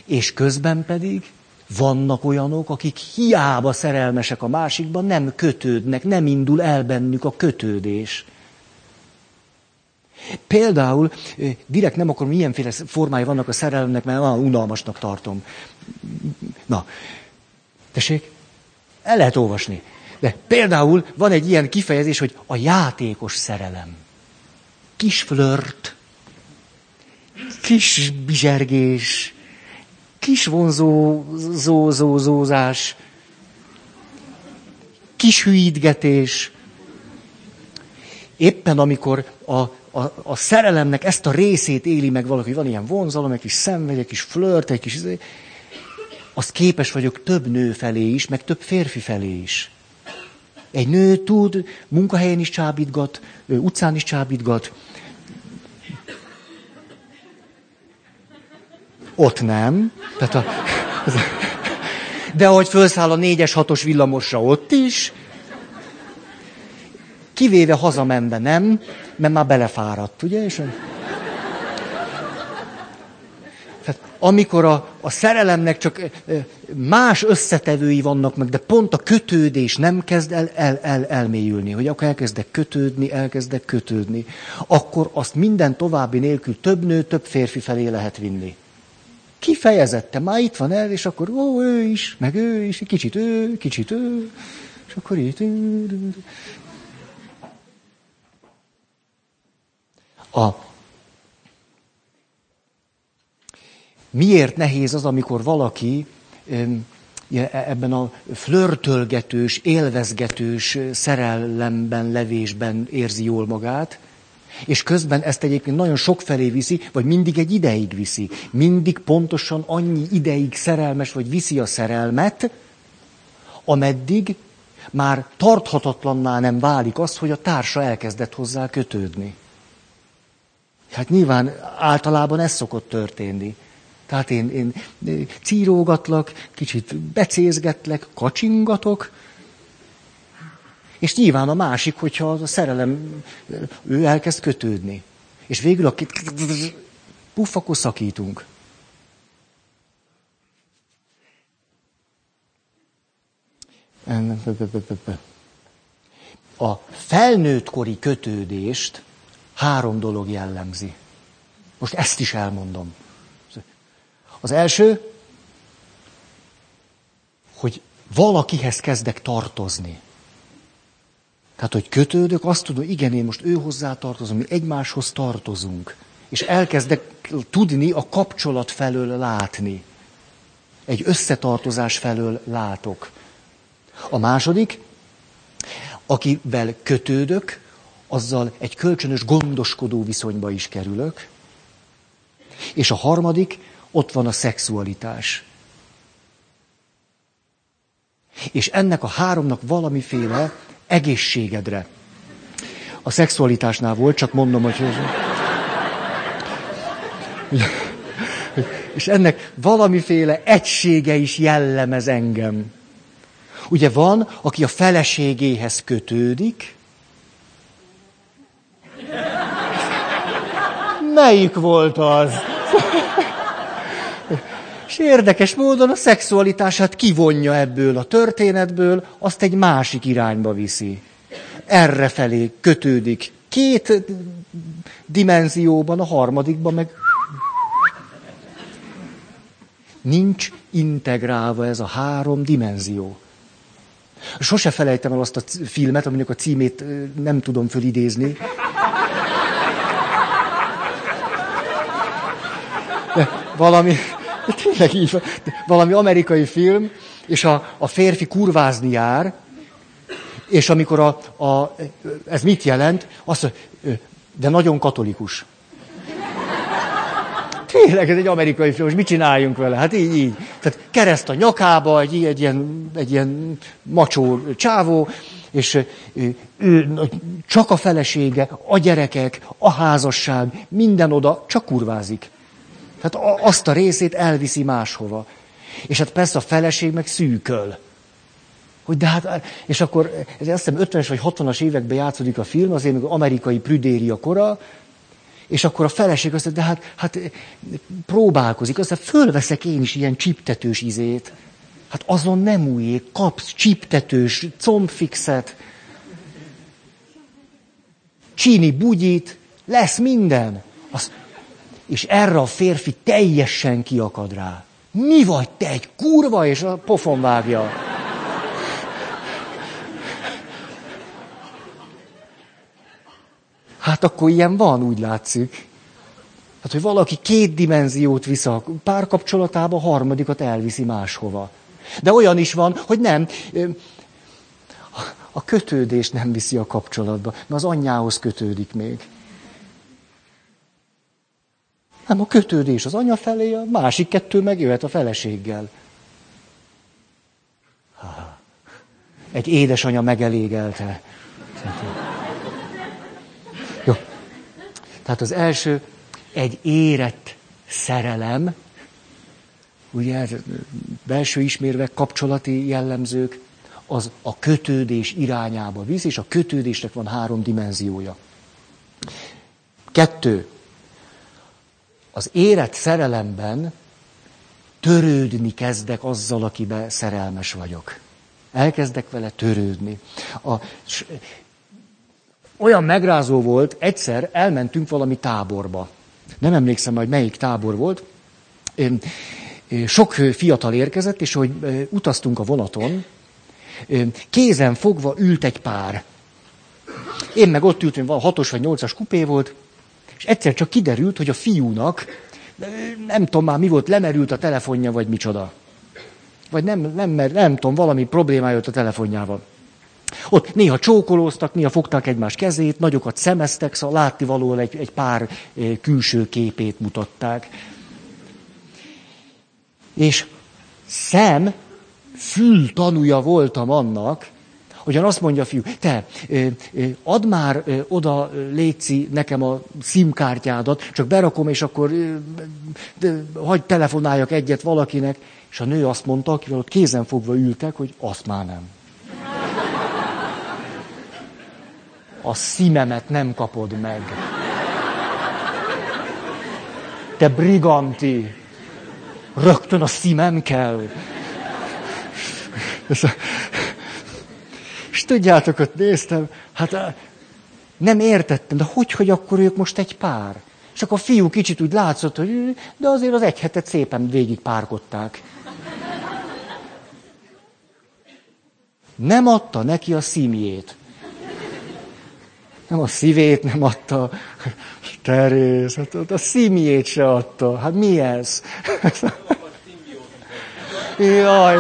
És közben pedig vannak olyanok, akik hiába szerelmesek a másikban, nem kötődnek, nem indul el bennük a kötődés. Például, direkt nem akarom, milyenféle formái vannak a szerelemnek, mert ah, unalmasnak tartom. Na, tessék, el lehet olvasni. De például van egy ilyen kifejezés, hogy a játékos szerelem. Kis flört, kis bizsergés, kis vonzó zózózózás, kis hűítgetés. Éppen amikor a, a, a szerelemnek ezt a részét éli meg valaki, van ilyen vonzalom, egy kis szenved, egy kis flört, egy kis... Izé, azt képes vagyok több nő felé is, meg több férfi felé is. Egy nő tud, munkahelyen is csábítgat, utcán is csábítgat, Ott nem. Tehát a, de ahogy felszáll a négyes, hatos villamosra, ott is. Kivéve hazamenve nem, mert már belefáradt, ugye? És tehát amikor a, a szerelemnek csak más összetevői vannak meg, de pont a kötődés nem kezd el, el, el elmélyülni, hogy akkor elkezdek kötődni, elkezdek kötődni, akkor azt minden további nélkül több nő, több férfi felé lehet vinni. Kifejezette, már itt van el, és akkor ó, ő is, meg ő is, kicsit ő, kicsit ő, és akkor itt. A, miért nehéz az, amikor valaki e, ebben a flörtölgetős, élvezgetős szerelemben, levésben érzi jól magát, és közben ezt egyébként nagyon sok felé viszi, vagy mindig egy ideig viszi. Mindig pontosan annyi ideig szerelmes, vagy viszi a szerelmet, ameddig már tarthatatlanná nem válik az, hogy a társa elkezdett hozzá kötődni. Hát nyilván általában ez szokott történni. Tehát én, én círógatlak, kicsit becézgetlek, kacsingatok, és nyilván a másik, hogyha a szerelem, ő elkezd kötődni. És végül a puff, akkor szakítunk. A felnőttkori kötődést három dolog jellemzi. Most ezt is elmondom. Az első, hogy valakihez kezdek tartozni. Tehát, hogy kötődök, azt tudom, igen, én most ő hozzá tartozom, mi egymáshoz tartozunk. És elkezdek tudni a kapcsolat felől látni. Egy összetartozás felől látok. A második, akivel kötődök, azzal egy kölcsönös gondoskodó viszonyba is kerülök. És a harmadik, ott van a szexualitás. És ennek a háromnak valamiféle egészségedre. A szexualitásnál volt, csak mondom, hogy... És ennek valamiféle egysége is jellemez engem. Ugye van, aki a feleségéhez kötődik. Melyik volt az? És érdekes módon a szexualitását kivonja ebből a történetből, azt egy másik irányba viszi. Erre felé kötődik. Két dimenzióban, a harmadikban meg nincs integrálva ez a három dimenzió. Sose felejtem el azt a filmet, aminek a címét nem tudom fölidézni. De valami, tényleg így valami amerikai film, és a, a férfi kurvázni jár, és amikor a, a, ez mit jelent? Azt de nagyon katolikus. Tényleg, ez egy amerikai film, most mit csináljunk vele? Hát így, így. Tehát kereszt a nyakába, egy, egy, ilyen, egy ilyen macsó csávó, és ő, ő, csak a felesége, a gyerekek, a házasság, minden oda csak kurvázik. Tehát azt a részét elviszi máshova. És hát persze a feleség meg szűköl. Hogy de hát, és akkor, ez azt hiszem 50-es vagy 60-as években játszódik a film, azért még amerikai prüdéria kora, és akkor a feleség azt mondja, de hát, hát próbálkozik, aztán fölveszek én is ilyen csiptetős izét. Hát azon nem újjék, kapsz csiptetős combfixet, csini bugyit, lesz minden. Az, és erre a férfi teljesen kiakad rá. Mi vagy te egy kurva, és a pofon vágja. Hát akkor ilyen van, úgy látszik. Hát, hogy valaki két dimenziót visz a párkapcsolatába, a harmadikat elviszi máshova. De olyan is van, hogy nem. A kötődés nem viszi a kapcsolatba, mert az anyjához kötődik még. Nem, a kötődés az anya felé, a másik kettő meg jöhet a feleséggel. Egy édesanya megelégelte. Jó. Tehát az első, egy érett szerelem, ugye belső ismérvek, kapcsolati jellemzők, az a kötődés irányába visz, és a kötődésnek van három dimenziója. Kettő, az érett szerelemben törődni kezdek azzal, akibe szerelmes vagyok. Elkezdek vele törődni. A, s, olyan megrázó volt, egyszer elmentünk valami táborba. Nem emlékszem, hogy melyik tábor volt. Sok fiatal érkezett, és hogy utaztunk a vonaton, kézen fogva ült egy pár. Én meg ott ültem, van hatos vagy nyolcas kupé volt, és egyszer csak kiderült, hogy a fiúnak, nem tudom már mi volt, lemerült a telefonja, vagy micsoda. Vagy nem, nem, nem, nem tudom, valami problémája jött a telefonjával. Ott néha csókolóztak, néha fogták egymás kezét, nagyokat szemeztek, szóval látni valóan egy, egy pár külső képét mutatták. És szem, fül tanúja voltam annak, Ugyan azt mondja a fiú, te, add már oda, Léci, nekem a szimkártyádat, csak berakom, és akkor hagyj telefonáljak egyet valakinek. És a nő azt mondta, akivel ott kézen fogva ültek, hogy azt már nem. A szímemet nem kapod meg. Te briganti! Rögtön a szívem kell. És tudjátok, ott néztem, hát nem értettem, de hogy, hogy akkor ők most egy pár? És akkor a fiú kicsit úgy látszott, hogy de azért az egy hetet szépen végig párkodták. Nem adta neki a szímjét. Nem a szívét nem adta. Terész, hát a szímjét se adta. Hát mi ez? Jaj.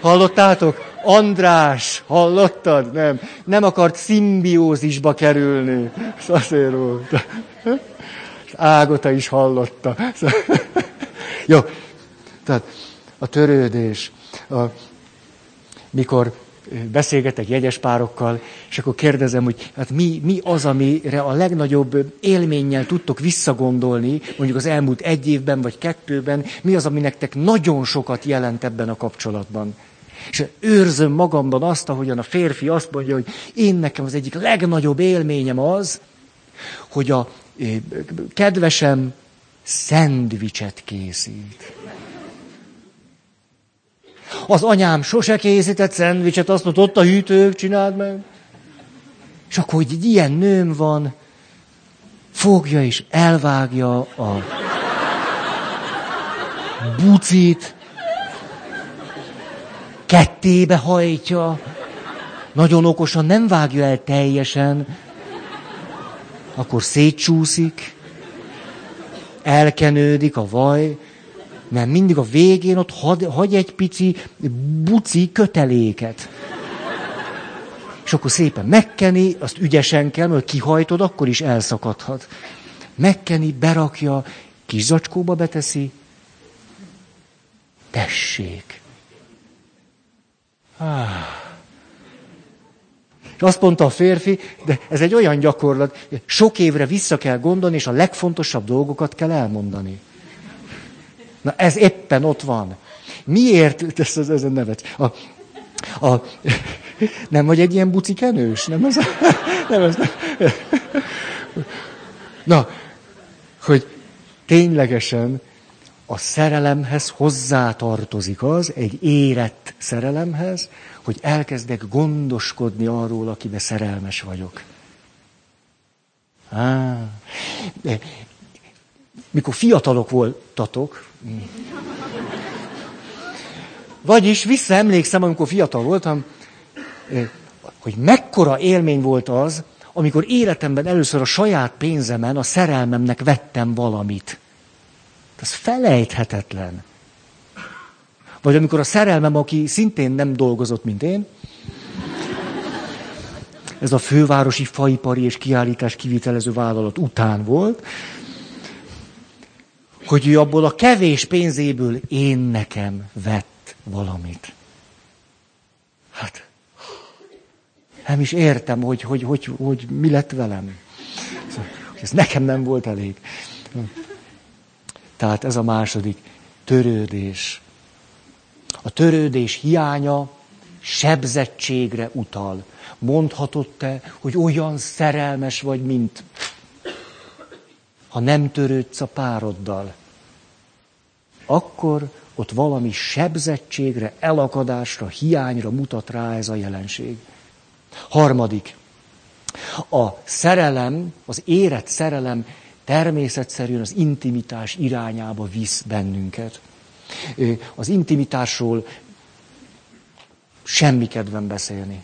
Hallottátok? András, hallottad? Nem. Nem akart szimbiózisba kerülni. Azért volt. Ágota is hallotta. Jó. Tehát a törődés. A, mikor beszélgetek jegyes párokkal, és akkor kérdezem, hogy hát mi, mi az, amire a legnagyobb élménnyel tudtok visszagondolni, mondjuk az elmúlt egy évben vagy kettőben, mi az, ami nektek nagyon sokat jelent ebben a kapcsolatban. És őrzöm magamban azt, ahogyan a férfi azt mondja, hogy én nekem az egyik legnagyobb élményem az, hogy a kedvesem szendvicset készít. Az anyám sose készített szendvicset, azt mondta, ott a hűtő, csináld meg. És akkor, hogy ilyen nőm van, fogja és elvágja a bucit, kettébe hajtja, nagyon okosan nem vágja el teljesen, akkor szétcsúszik, elkenődik a vaj, mert mindig a végén ott hagy, hagy egy pici buci köteléket. És akkor szépen megkeni, azt ügyesen kell, mert kihajtod, akkor is elszakadhat. Megkeni, berakja, kis zacskóba beteszi. Tessék. Ah. És azt mondta a férfi, de ez egy olyan gyakorlat, sok évre vissza kell gondolni, és a legfontosabb dolgokat kell elmondani. Na ez éppen ott van. Miért? Ez, ez, ez a nevet. A, a, nem vagy egy ilyen bucikenős? Nem ez? Nem ez. Nem. Na, hogy ténylegesen a szerelemhez hozzátartozik az, egy érett szerelemhez, hogy elkezdek gondoskodni arról, akibe szerelmes vagyok. Á, mikor fiatalok voltatok, vagyis visszaemlékszem, amikor fiatal voltam, hogy mekkora élmény volt az, amikor életemben először a saját pénzemen, a szerelmemnek vettem valamit. Ez felejthetetlen. Vagy amikor a szerelmem, aki szintén nem dolgozott, mint én, ez a fővárosi faipari és kiállítás kivitelező vállalat után volt, hogy ő abból a kevés pénzéből én nekem vett valamit. Hát, nem is értem, hogy, hogy, hogy, hogy mi lett velem. Ez nekem nem volt elég. Tehát ez a második törődés. A törődés hiánya sebzettségre utal. Mondhatod te, hogy olyan szerelmes vagy, mint ha nem törődsz a pároddal, akkor ott valami sebzettségre, elakadásra, hiányra mutat rá ez a jelenség. Harmadik. A szerelem, az érett szerelem természetszerűen az intimitás irányába visz bennünket. Az intimitásról semmi kedvem beszélni.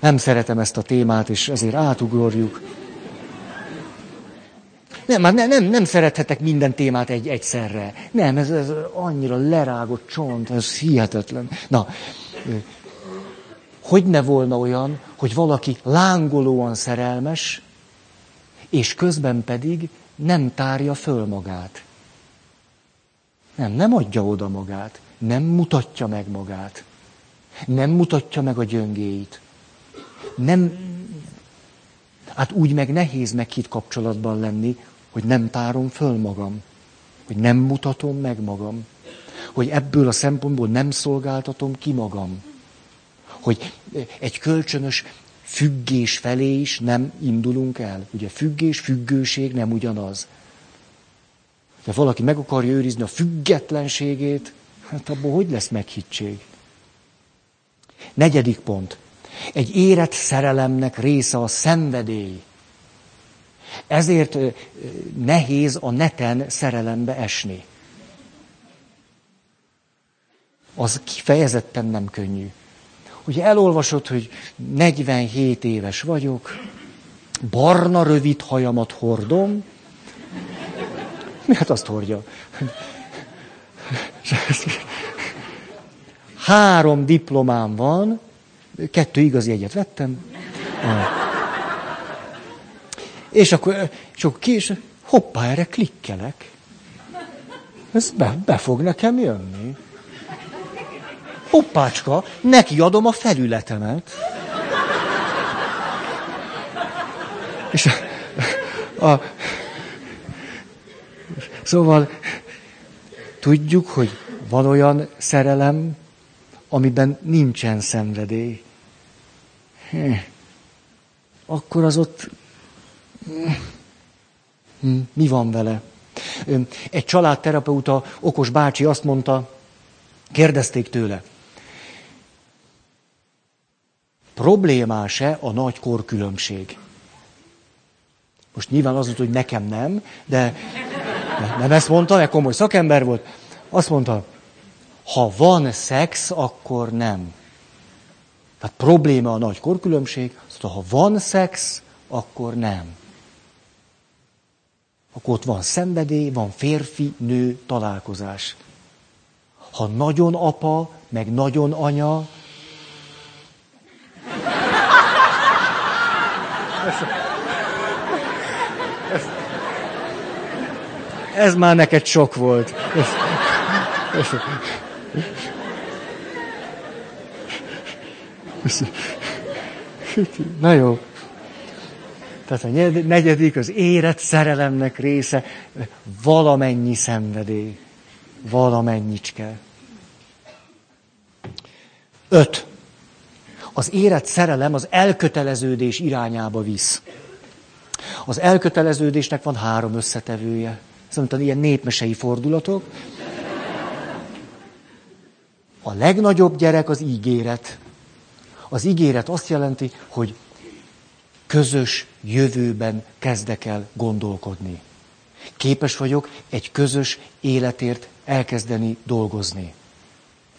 Nem szeretem ezt a témát, és ezért átugorjuk. Nem, már nem, nem, nem szerethetek minden témát egy, egyszerre. Nem, ez, ez annyira lerágott csont, ez hihetetlen. Na, hogy ne volna olyan, hogy valaki lángolóan szerelmes, és közben pedig nem tárja föl magát. Nem, nem adja oda magát, nem mutatja meg magát, nem mutatja meg a gyöngéit. Nem, hát úgy meg nehéz meghit kapcsolatban lenni, hogy nem tárom föl magam, hogy nem mutatom meg magam, hogy ebből a szempontból nem szolgáltatom ki magam, hogy egy kölcsönös függés felé is nem indulunk el. Ugye függés, függőség nem ugyanaz. Ha valaki meg akarja őrizni a függetlenségét, hát abból hogy lesz meghittség? Negyedik pont. Egy érett szerelemnek része a szenvedély. Ezért nehéz a neten szerelembe esni. Az kifejezetten nem könnyű. Ugye elolvasod, hogy 47 éves vagyok, barna rövid hajamat hordom, hát azt hordja. három diplomám van, kettő igazi egyet vettem. És akkor, és akkor ki, és hoppá, erre klikkelek. Ez be, be fog nekem jönni. Hoppácska, neki adom a felületemet. És a, a, szóval tudjuk, hogy van olyan szerelem, amiben nincsen szenvedély. Akkor az ott mi van vele? Egy családterapeuta, okos bácsi azt mondta, kérdezték tőle, problémás-e a nagy korkülönbség? Most nyilván az volt, hogy nekem nem, de nem ezt mondta, mert komoly szakember volt. Azt mondta, ha van szex, akkor nem. Tehát probléma a nagy korkülönbség, azt mondta, ha van szex, akkor nem. Akkor ott van szenvedély, van férfi-nő találkozás. Ha nagyon apa, meg nagyon anya, ez, ez már neked sok volt. Ez, ez, Na jó. Tehát a negyedik, az érett szerelemnek része, valamennyi szenvedély. Valamennyicske. Öt. Az érett szerelem az elköteleződés irányába visz. Az elköteleződésnek van három összetevője. Szóval ilyen népmesei fordulatok. A legnagyobb gyerek az ígéret. Az ígéret azt jelenti, hogy közös jövőben kezdek el gondolkodni. Képes vagyok egy közös életért elkezdeni dolgozni.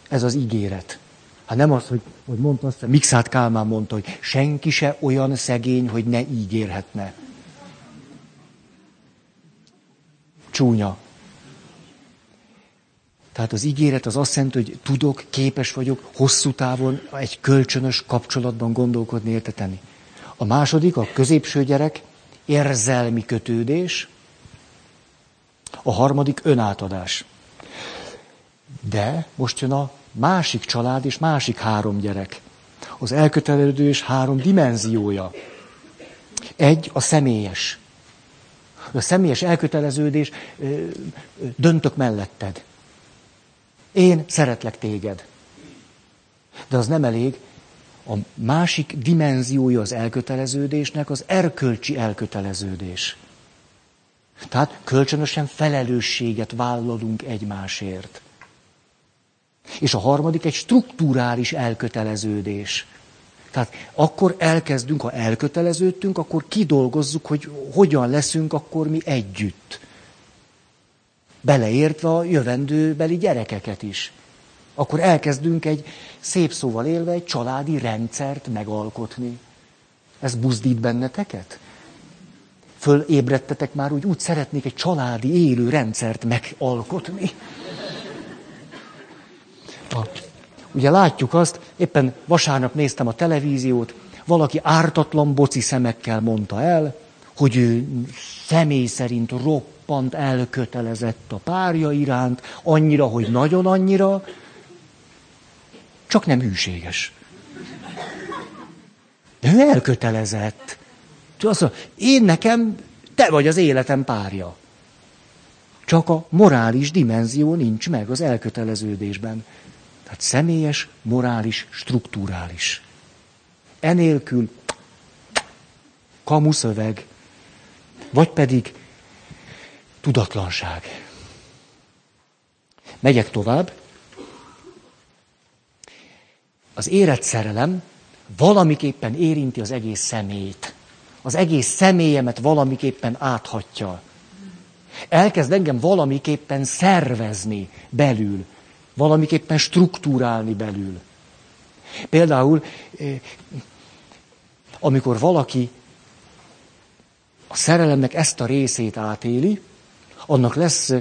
Ez az ígéret. Hát nem az, hogy, hogy mondta azt, Mixát Kálmán mondta, hogy senki se olyan szegény, hogy ne ígérhetne. Csúnya. Tehát az ígéret az azt jelenti, hogy tudok, képes vagyok hosszú távon egy kölcsönös kapcsolatban gondolkodni, érteteni. A második, a középső gyerek, érzelmi kötődés. A harmadik önátadás. De most jön a másik család és másik három gyerek. Az elköteleződés három dimenziója. Egy a személyes. A személyes elköteleződés döntök melletted. Én szeretlek téged. De az nem elég. A másik dimenziója az elköteleződésnek az erkölcsi elköteleződés. Tehát kölcsönösen felelősséget vállalunk egymásért. És a harmadik egy strukturális elköteleződés. Tehát akkor elkezdünk, ha elköteleződtünk, akkor kidolgozzuk, hogy hogyan leszünk akkor mi együtt. Beleértve a jövendőbeli gyerekeket is. Akkor elkezdünk egy, szép szóval élve, egy családi rendszert megalkotni. Ez buzdít benneteket? Fölébredtetek már, úgy úgy szeretnék egy családi élő rendszert megalkotni. A, ugye látjuk azt, éppen vasárnap néztem a televíziót, valaki ártatlan boci szemekkel mondta el, hogy ő személy szerint roppant elkötelezett a párja iránt, annyira, hogy nagyon annyira, csak nem hűséges. De ő elkötelezett. Azt mondja, én nekem, te vagy az életem párja. Csak a morális dimenzió nincs meg az elköteleződésben. Tehát személyes, morális, strukturális. Enélkül kamuszöveg, vagy pedig tudatlanság. Megyek tovább. Az érett szerelem valamiképpen érinti az egész szemét. Az egész személyemet valamiképpen áthatja. Elkezd engem valamiképpen szervezni belül valamiképpen struktúrálni belül. Például, eh, amikor valaki a szerelemnek ezt a részét átéli, annak lesz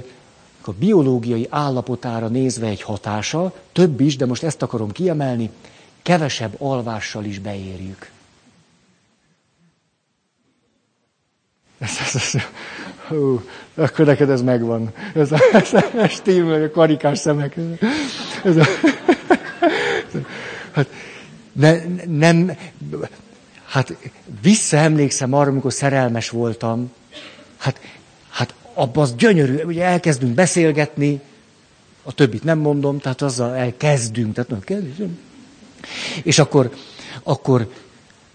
a biológiai állapotára nézve egy hatása, több is, de most ezt akarom kiemelni, kevesebb alvással is beérjük. Ez, ez, ez, hú, akkor neked ez megvan. Ez a, ez a karikás szemek. Ez a, hát, ne, nem, hát visszaemlékszem arra, amikor szerelmes voltam, hát, hát abban az gyönyörű, ugye elkezdünk beszélgetni, a többit nem mondom, tehát azzal elkezdünk, tehát nem kezdünk. És akkor, akkor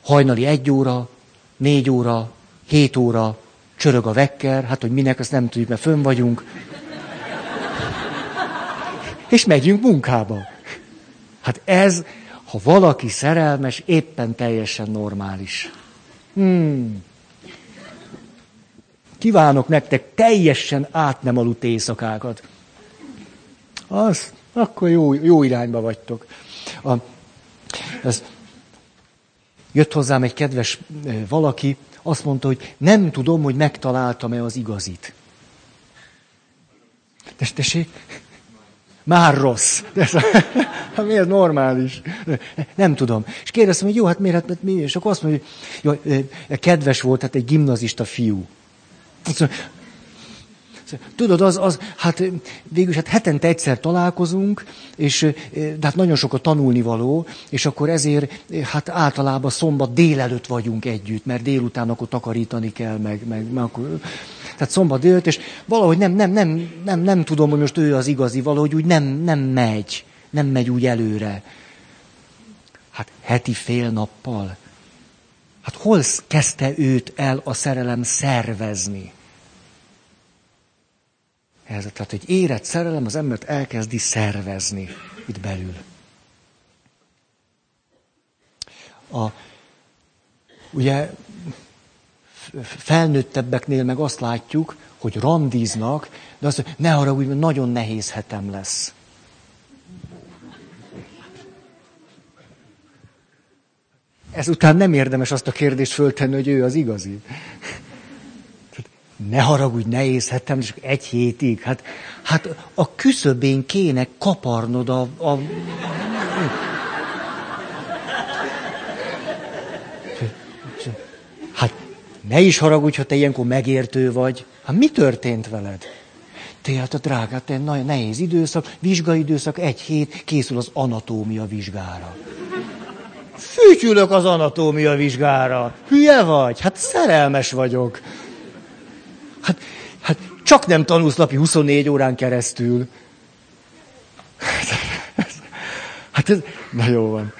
hajnali egy óra, négy óra, hét óra, csörög a vekker, hát hogy minek, azt nem tudjuk, mert fönn vagyunk. És megyünk munkába. Hát ez, ha valaki szerelmes, éppen teljesen normális. Hmm. Kívánok nektek teljesen át nem aludt éjszakákat. Az, akkor jó, jó irányba vagytok. A, ez, jött hozzám egy kedves valaki, azt mondta, hogy nem tudom, hogy megtaláltam-e az igazit. Tessék? Már rossz. De hát miért normális? Nem tudom. És kérdeztem, hogy jó, hát miért, hát mi? És akkor azt mondja, hogy jó, kedves volt, hát egy gimnazista fiú. Azt mondja, Tudod, az, az, hát végül hát hetente egyszer találkozunk, és de hát nagyon sok a tanulnivaló, és akkor ezért hát általában szombat délelőtt vagyunk együtt, mert délután akkor takarítani kell, meg, meg, meg akkor... Tehát szombat délelőtt, és valahogy nem, nem, nem, nem, nem tudom, hogy most ő az igazi, valahogy úgy nem, nem megy, nem megy úgy előre. Hát heti fél nappal. Hát hol kezdte őt el a szerelem szervezni? Ez, tehát egy érett szerelem az embert elkezdi szervezni itt belül. A, ugye felnőttebbeknél meg azt látjuk, hogy randíznak, de azt, hogy ne úgy, mert nagyon nehéz hetem lesz. Ezután nem érdemes azt a kérdést föltenni, hogy ő az igazi ne haragudj, ne észhettem, csak egy hétig. Hát, hát a küszöbén kéne kaparnod a... a... Hát ne is haragudj, ha te ilyenkor megértő vagy. Hát mi történt veled? Te hát a drágát, te nagyon nehéz időszak, vizsgaidőszak, egy hét, készül az anatómia vizsgára. Fütyülök az anatómia vizsgára. Hülye vagy? Hát szerelmes vagyok. Hát, hát csak nem tanulsz napi 24 órán keresztül. Hát ez, na jó van.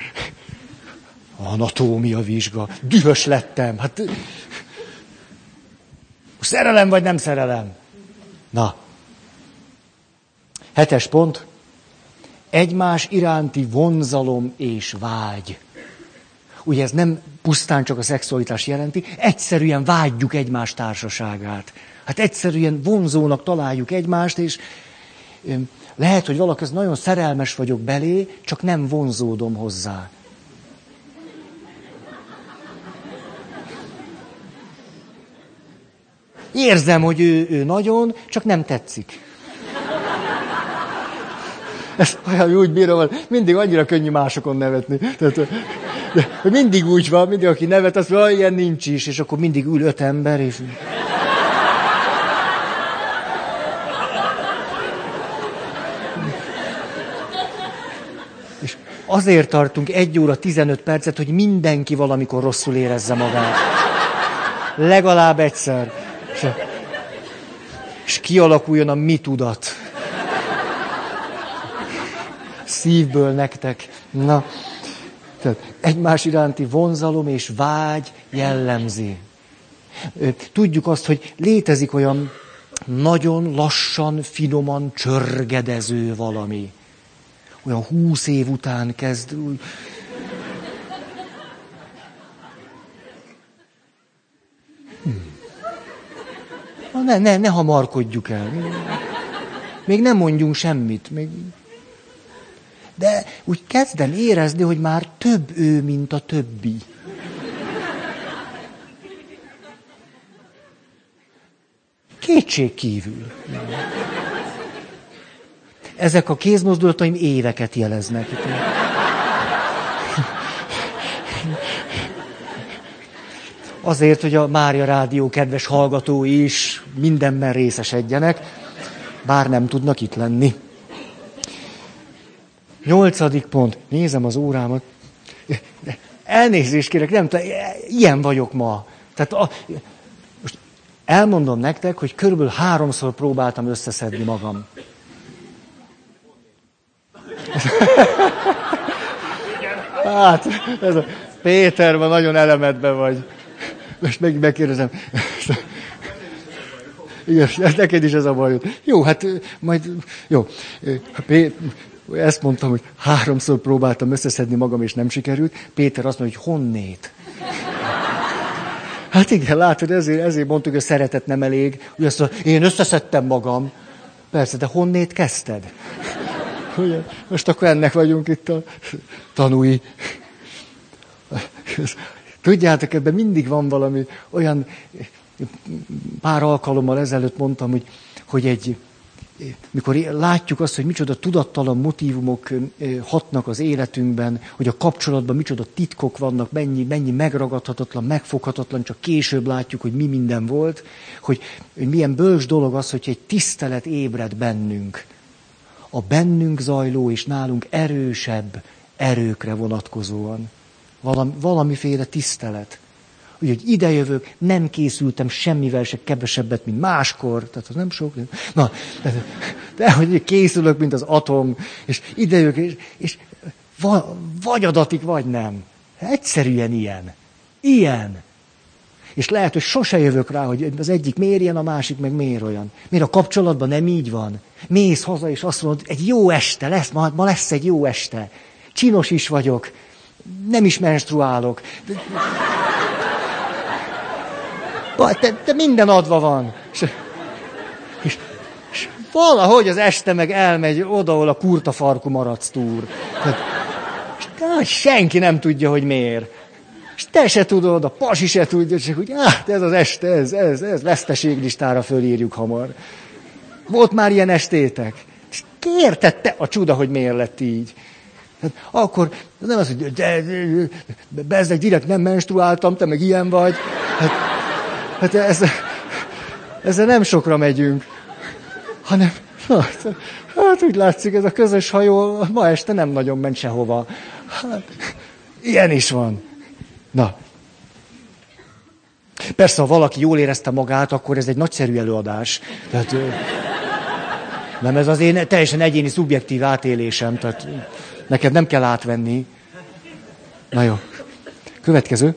Anatómia vizsga. Dühös lettem. Hát, szerelem vagy nem szerelem? Na. Hetes pont. Egymás iránti vonzalom és vágy. Ugye ez nem pusztán csak a szexualitás jelenti, egyszerűen vágyjuk egymás társaságát. Hát egyszerűen vonzónak találjuk egymást, és lehet, hogy valaki az nagyon szerelmes vagyok belé, csak nem vonzódom hozzá. Érzem, hogy ő, ő nagyon, csak nem tetszik. Ez olyan úgy bírom, mindig annyira könnyű másokon nevetni. Tehát, de mindig úgy van, mindig aki nevet, azt mondja, ilyen nincs is, és akkor mindig ül öt ember, és... azért tartunk egy óra 15 percet, hogy mindenki valamikor rosszul érezze magát. Legalább egyszer. És, és kialakuljon a mi tudat. Szívből nektek. Na, tehát egymás iránti vonzalom és vágy jellemzi. Tudjuk azt, hogy létezik olyan nagyon lassan, finoman csörgedező valami olyan húsz év után kezd úgy... Hmm. Ne, ne, ne hamarkodjuk el. Még nem mondjunk semmit. Még... De úgy kezdem érezni, hogy már több ő, mint a többi. Kétség kívül. Ezek a kézmozdulataim éveket jeleznek. Azért, hogy a Mária Rádió kedves hallgatói is mindenben részesedjenek, bár nem tudnak itt lenni. Nyolcadik pont. Nézem az órámat. Elnézést kérek, nem tudom, ilyen vagyok ma. Tehát a, most elmondom nektek, hogy körülbelül háromszor próbáltam összeszedni magam. Hát, ez a Péter, ma nagyon elemedben vagy. Most meg megkérdezem. Igen, neked is ez a bajod. Jó, hát majd, jó. Ezt mondtam, hogy háromszor próbáltam összeszedni magam, és nem sikerült. Péter azt mondja, hogy honnét. Hát igen, látod, ezért, ezért mondtuk, hogy a szeretet nem elég. Ugye azt mondja, én összeszedtem magam. Persze, de honnét kezdted? Ugye? Most akkor ennek vagyunk itt a tanúi. Tudjátok, ebben mindig van valami olyan, pár alkalommal ezelőtt mondtam, hogy, hogy egy, mikor látjuk azt, hogy micsoda tudattalan motivumok hatnak az életünkben, hogy a kapcsolatban micsoda titkok vannak, mennyi, mennyi megragadhatatlan, megfoghatatlan, csak később látjuk, hogy mi minden volt, hogy, hogy milyen bölcs dolog az, hogy egy tisztelet ébred bennünk. A bennünk zajló és nálunk erősebb erőkre vonatkozóan. Valami, valamiféle tisztelet. Úgyhogy idejövök, nem készültem semmivel se kevesebbet, mint máskor, tehát az nem sok. Na, de, de hogy készülök, mint az atom, és idejövök, és, és vagy adatik, vagy nem. Egyszerűen ilyen. Ilyen. És lehet, hogy sose jövök rá, hogy az egyik miért ilyen, a másik meg miért olyan. Miért a kapcsolatban nem így van? Mész haza, és azt mondod, egy jó este lesz, ma, ma lesz egy jó este. Csinos is vagyok, nem is menstruálok. De, de minden adva van. És, és, és valahogy az este meg elmegy oda, ahol a kurta farku maradsz túr. Tehát, de, senki nem tudja, hogy miért. És te se tudod, a pasi se tudja, csak hogy hát ez az este, ez, ez, ez veszteséglistára fölírjuk hamar. Volt már ilyen estétek? És kértette a csuda, hogy miért lett így. Hát akkor nem az, hogy de, de, bezzeg direkt nem menstruáltam, te meg ilyen vagy. Hát, hát ez, ezzel nem sokra megyünk. Hanem, na, hát úgy látszik, ez a közös hajó ma este nem nagyon ment sehova. Hát, ilyen is van. Na. Persze, ha valaki jól érezte magát, akkor ez egy nagyszerű előadás. Tehát, nem ez az én teljesen egyéni, szubjektív átélésem. Tehát, Neked nem kell átvenni. Na jó. Következő.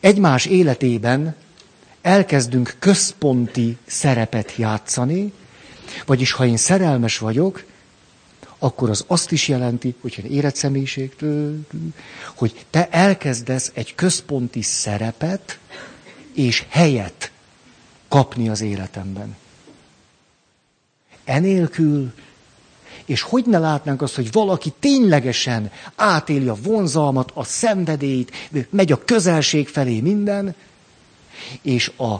Egymás életében elkezdünk központi szerepet játszani, vagyis ha én szerelmes vagyok, akkor az azt is jelenti, hogyha érett személyiség, hogy te elkezdesz egy központi szerepet és helyet kapni az életemben. Enélkül és hogy ne látnánk azt, hogy valaki ténylegesen átéli a vonzalmat, a szenvedélyt, megy a közelség felé minden, és a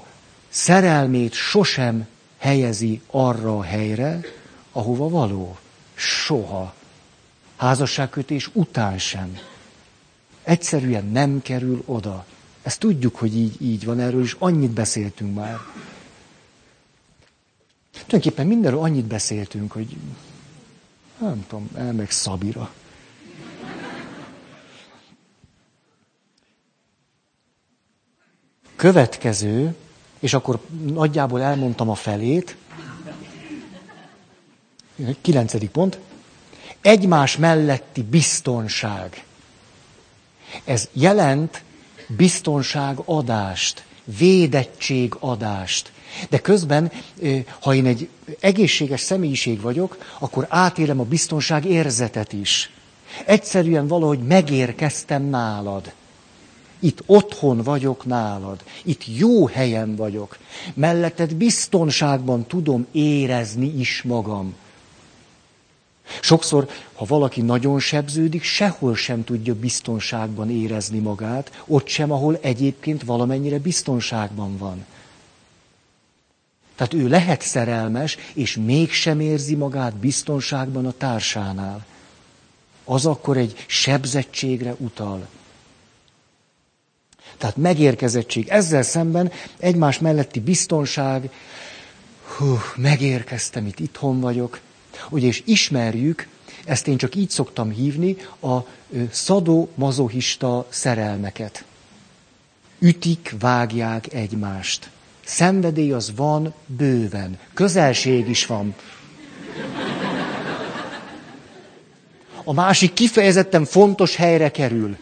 szerelmét sosem helyezi arra a helyre, ahova való. Soha. Házasságkötés után sem. Egyszerűen nem kerül oda. Ezt tudjuk, hogy így, így van, erről is annyit beszéltünk már. Tulajdonképpen mindenről annyit beszéltünk, hogy nem tudom, elmegy Szabira. Következő, és akkor nagyjából elmondtam a felét, kilencedik pont, egymás melletti biztonság. Ez jelent biztonságadást, védettségadást. De közben, ha én egy egészséges személyiség vagyok, akkor átélem a biztonság érzetet is. Egyszerűen valahogy megérkeztem nálad. Itt otthon vagyok nálad. Itt jó helyen vagyok. Melletted biztonságban tudom érezni is magam. Sokszor, ha valaki nagyon sebződik, sehol sem tudja biztonságban érezni magát, ott sem, ahol egyébként valamennyire biztonságban van. Tehát ő lehet szerelmes, és mégsem érzi magát biztonságban a társánál. Az akkor egy sebzettségre utal. Tehát megérkezettség. Ezzel szemben egymás melletti biztonság, hú, megérkeztem, itt itthon vagyok. Ugye, és ismerjük, ezt én csak így szoktam hívni, a szadó-mazohista szerelmeket. Ütik, vágják egymást. Szenvedély az van bőven. Közelség is van. A másik kifejezetten fontos helyre kerül.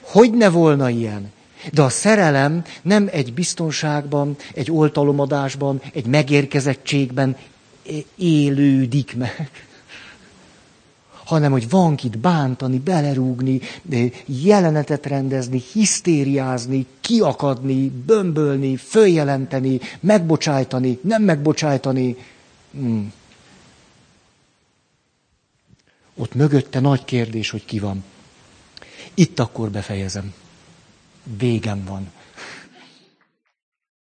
Hogy ne volna ilyen? De a szerelem nem egy biztonságban, egy oltalomadásban, egy megérkezettségben élődik meg, hanem hogy van kit bántani, belerúgni, jelenetet rendezni, hisztériázni, kiakadni, bömbölni, följelenteni, megbocsájtani, nem megbocsájtani. Hmm. Ott mögötte nagy kérdés, hogy ki van. Itt akkor befejezem. Végem van.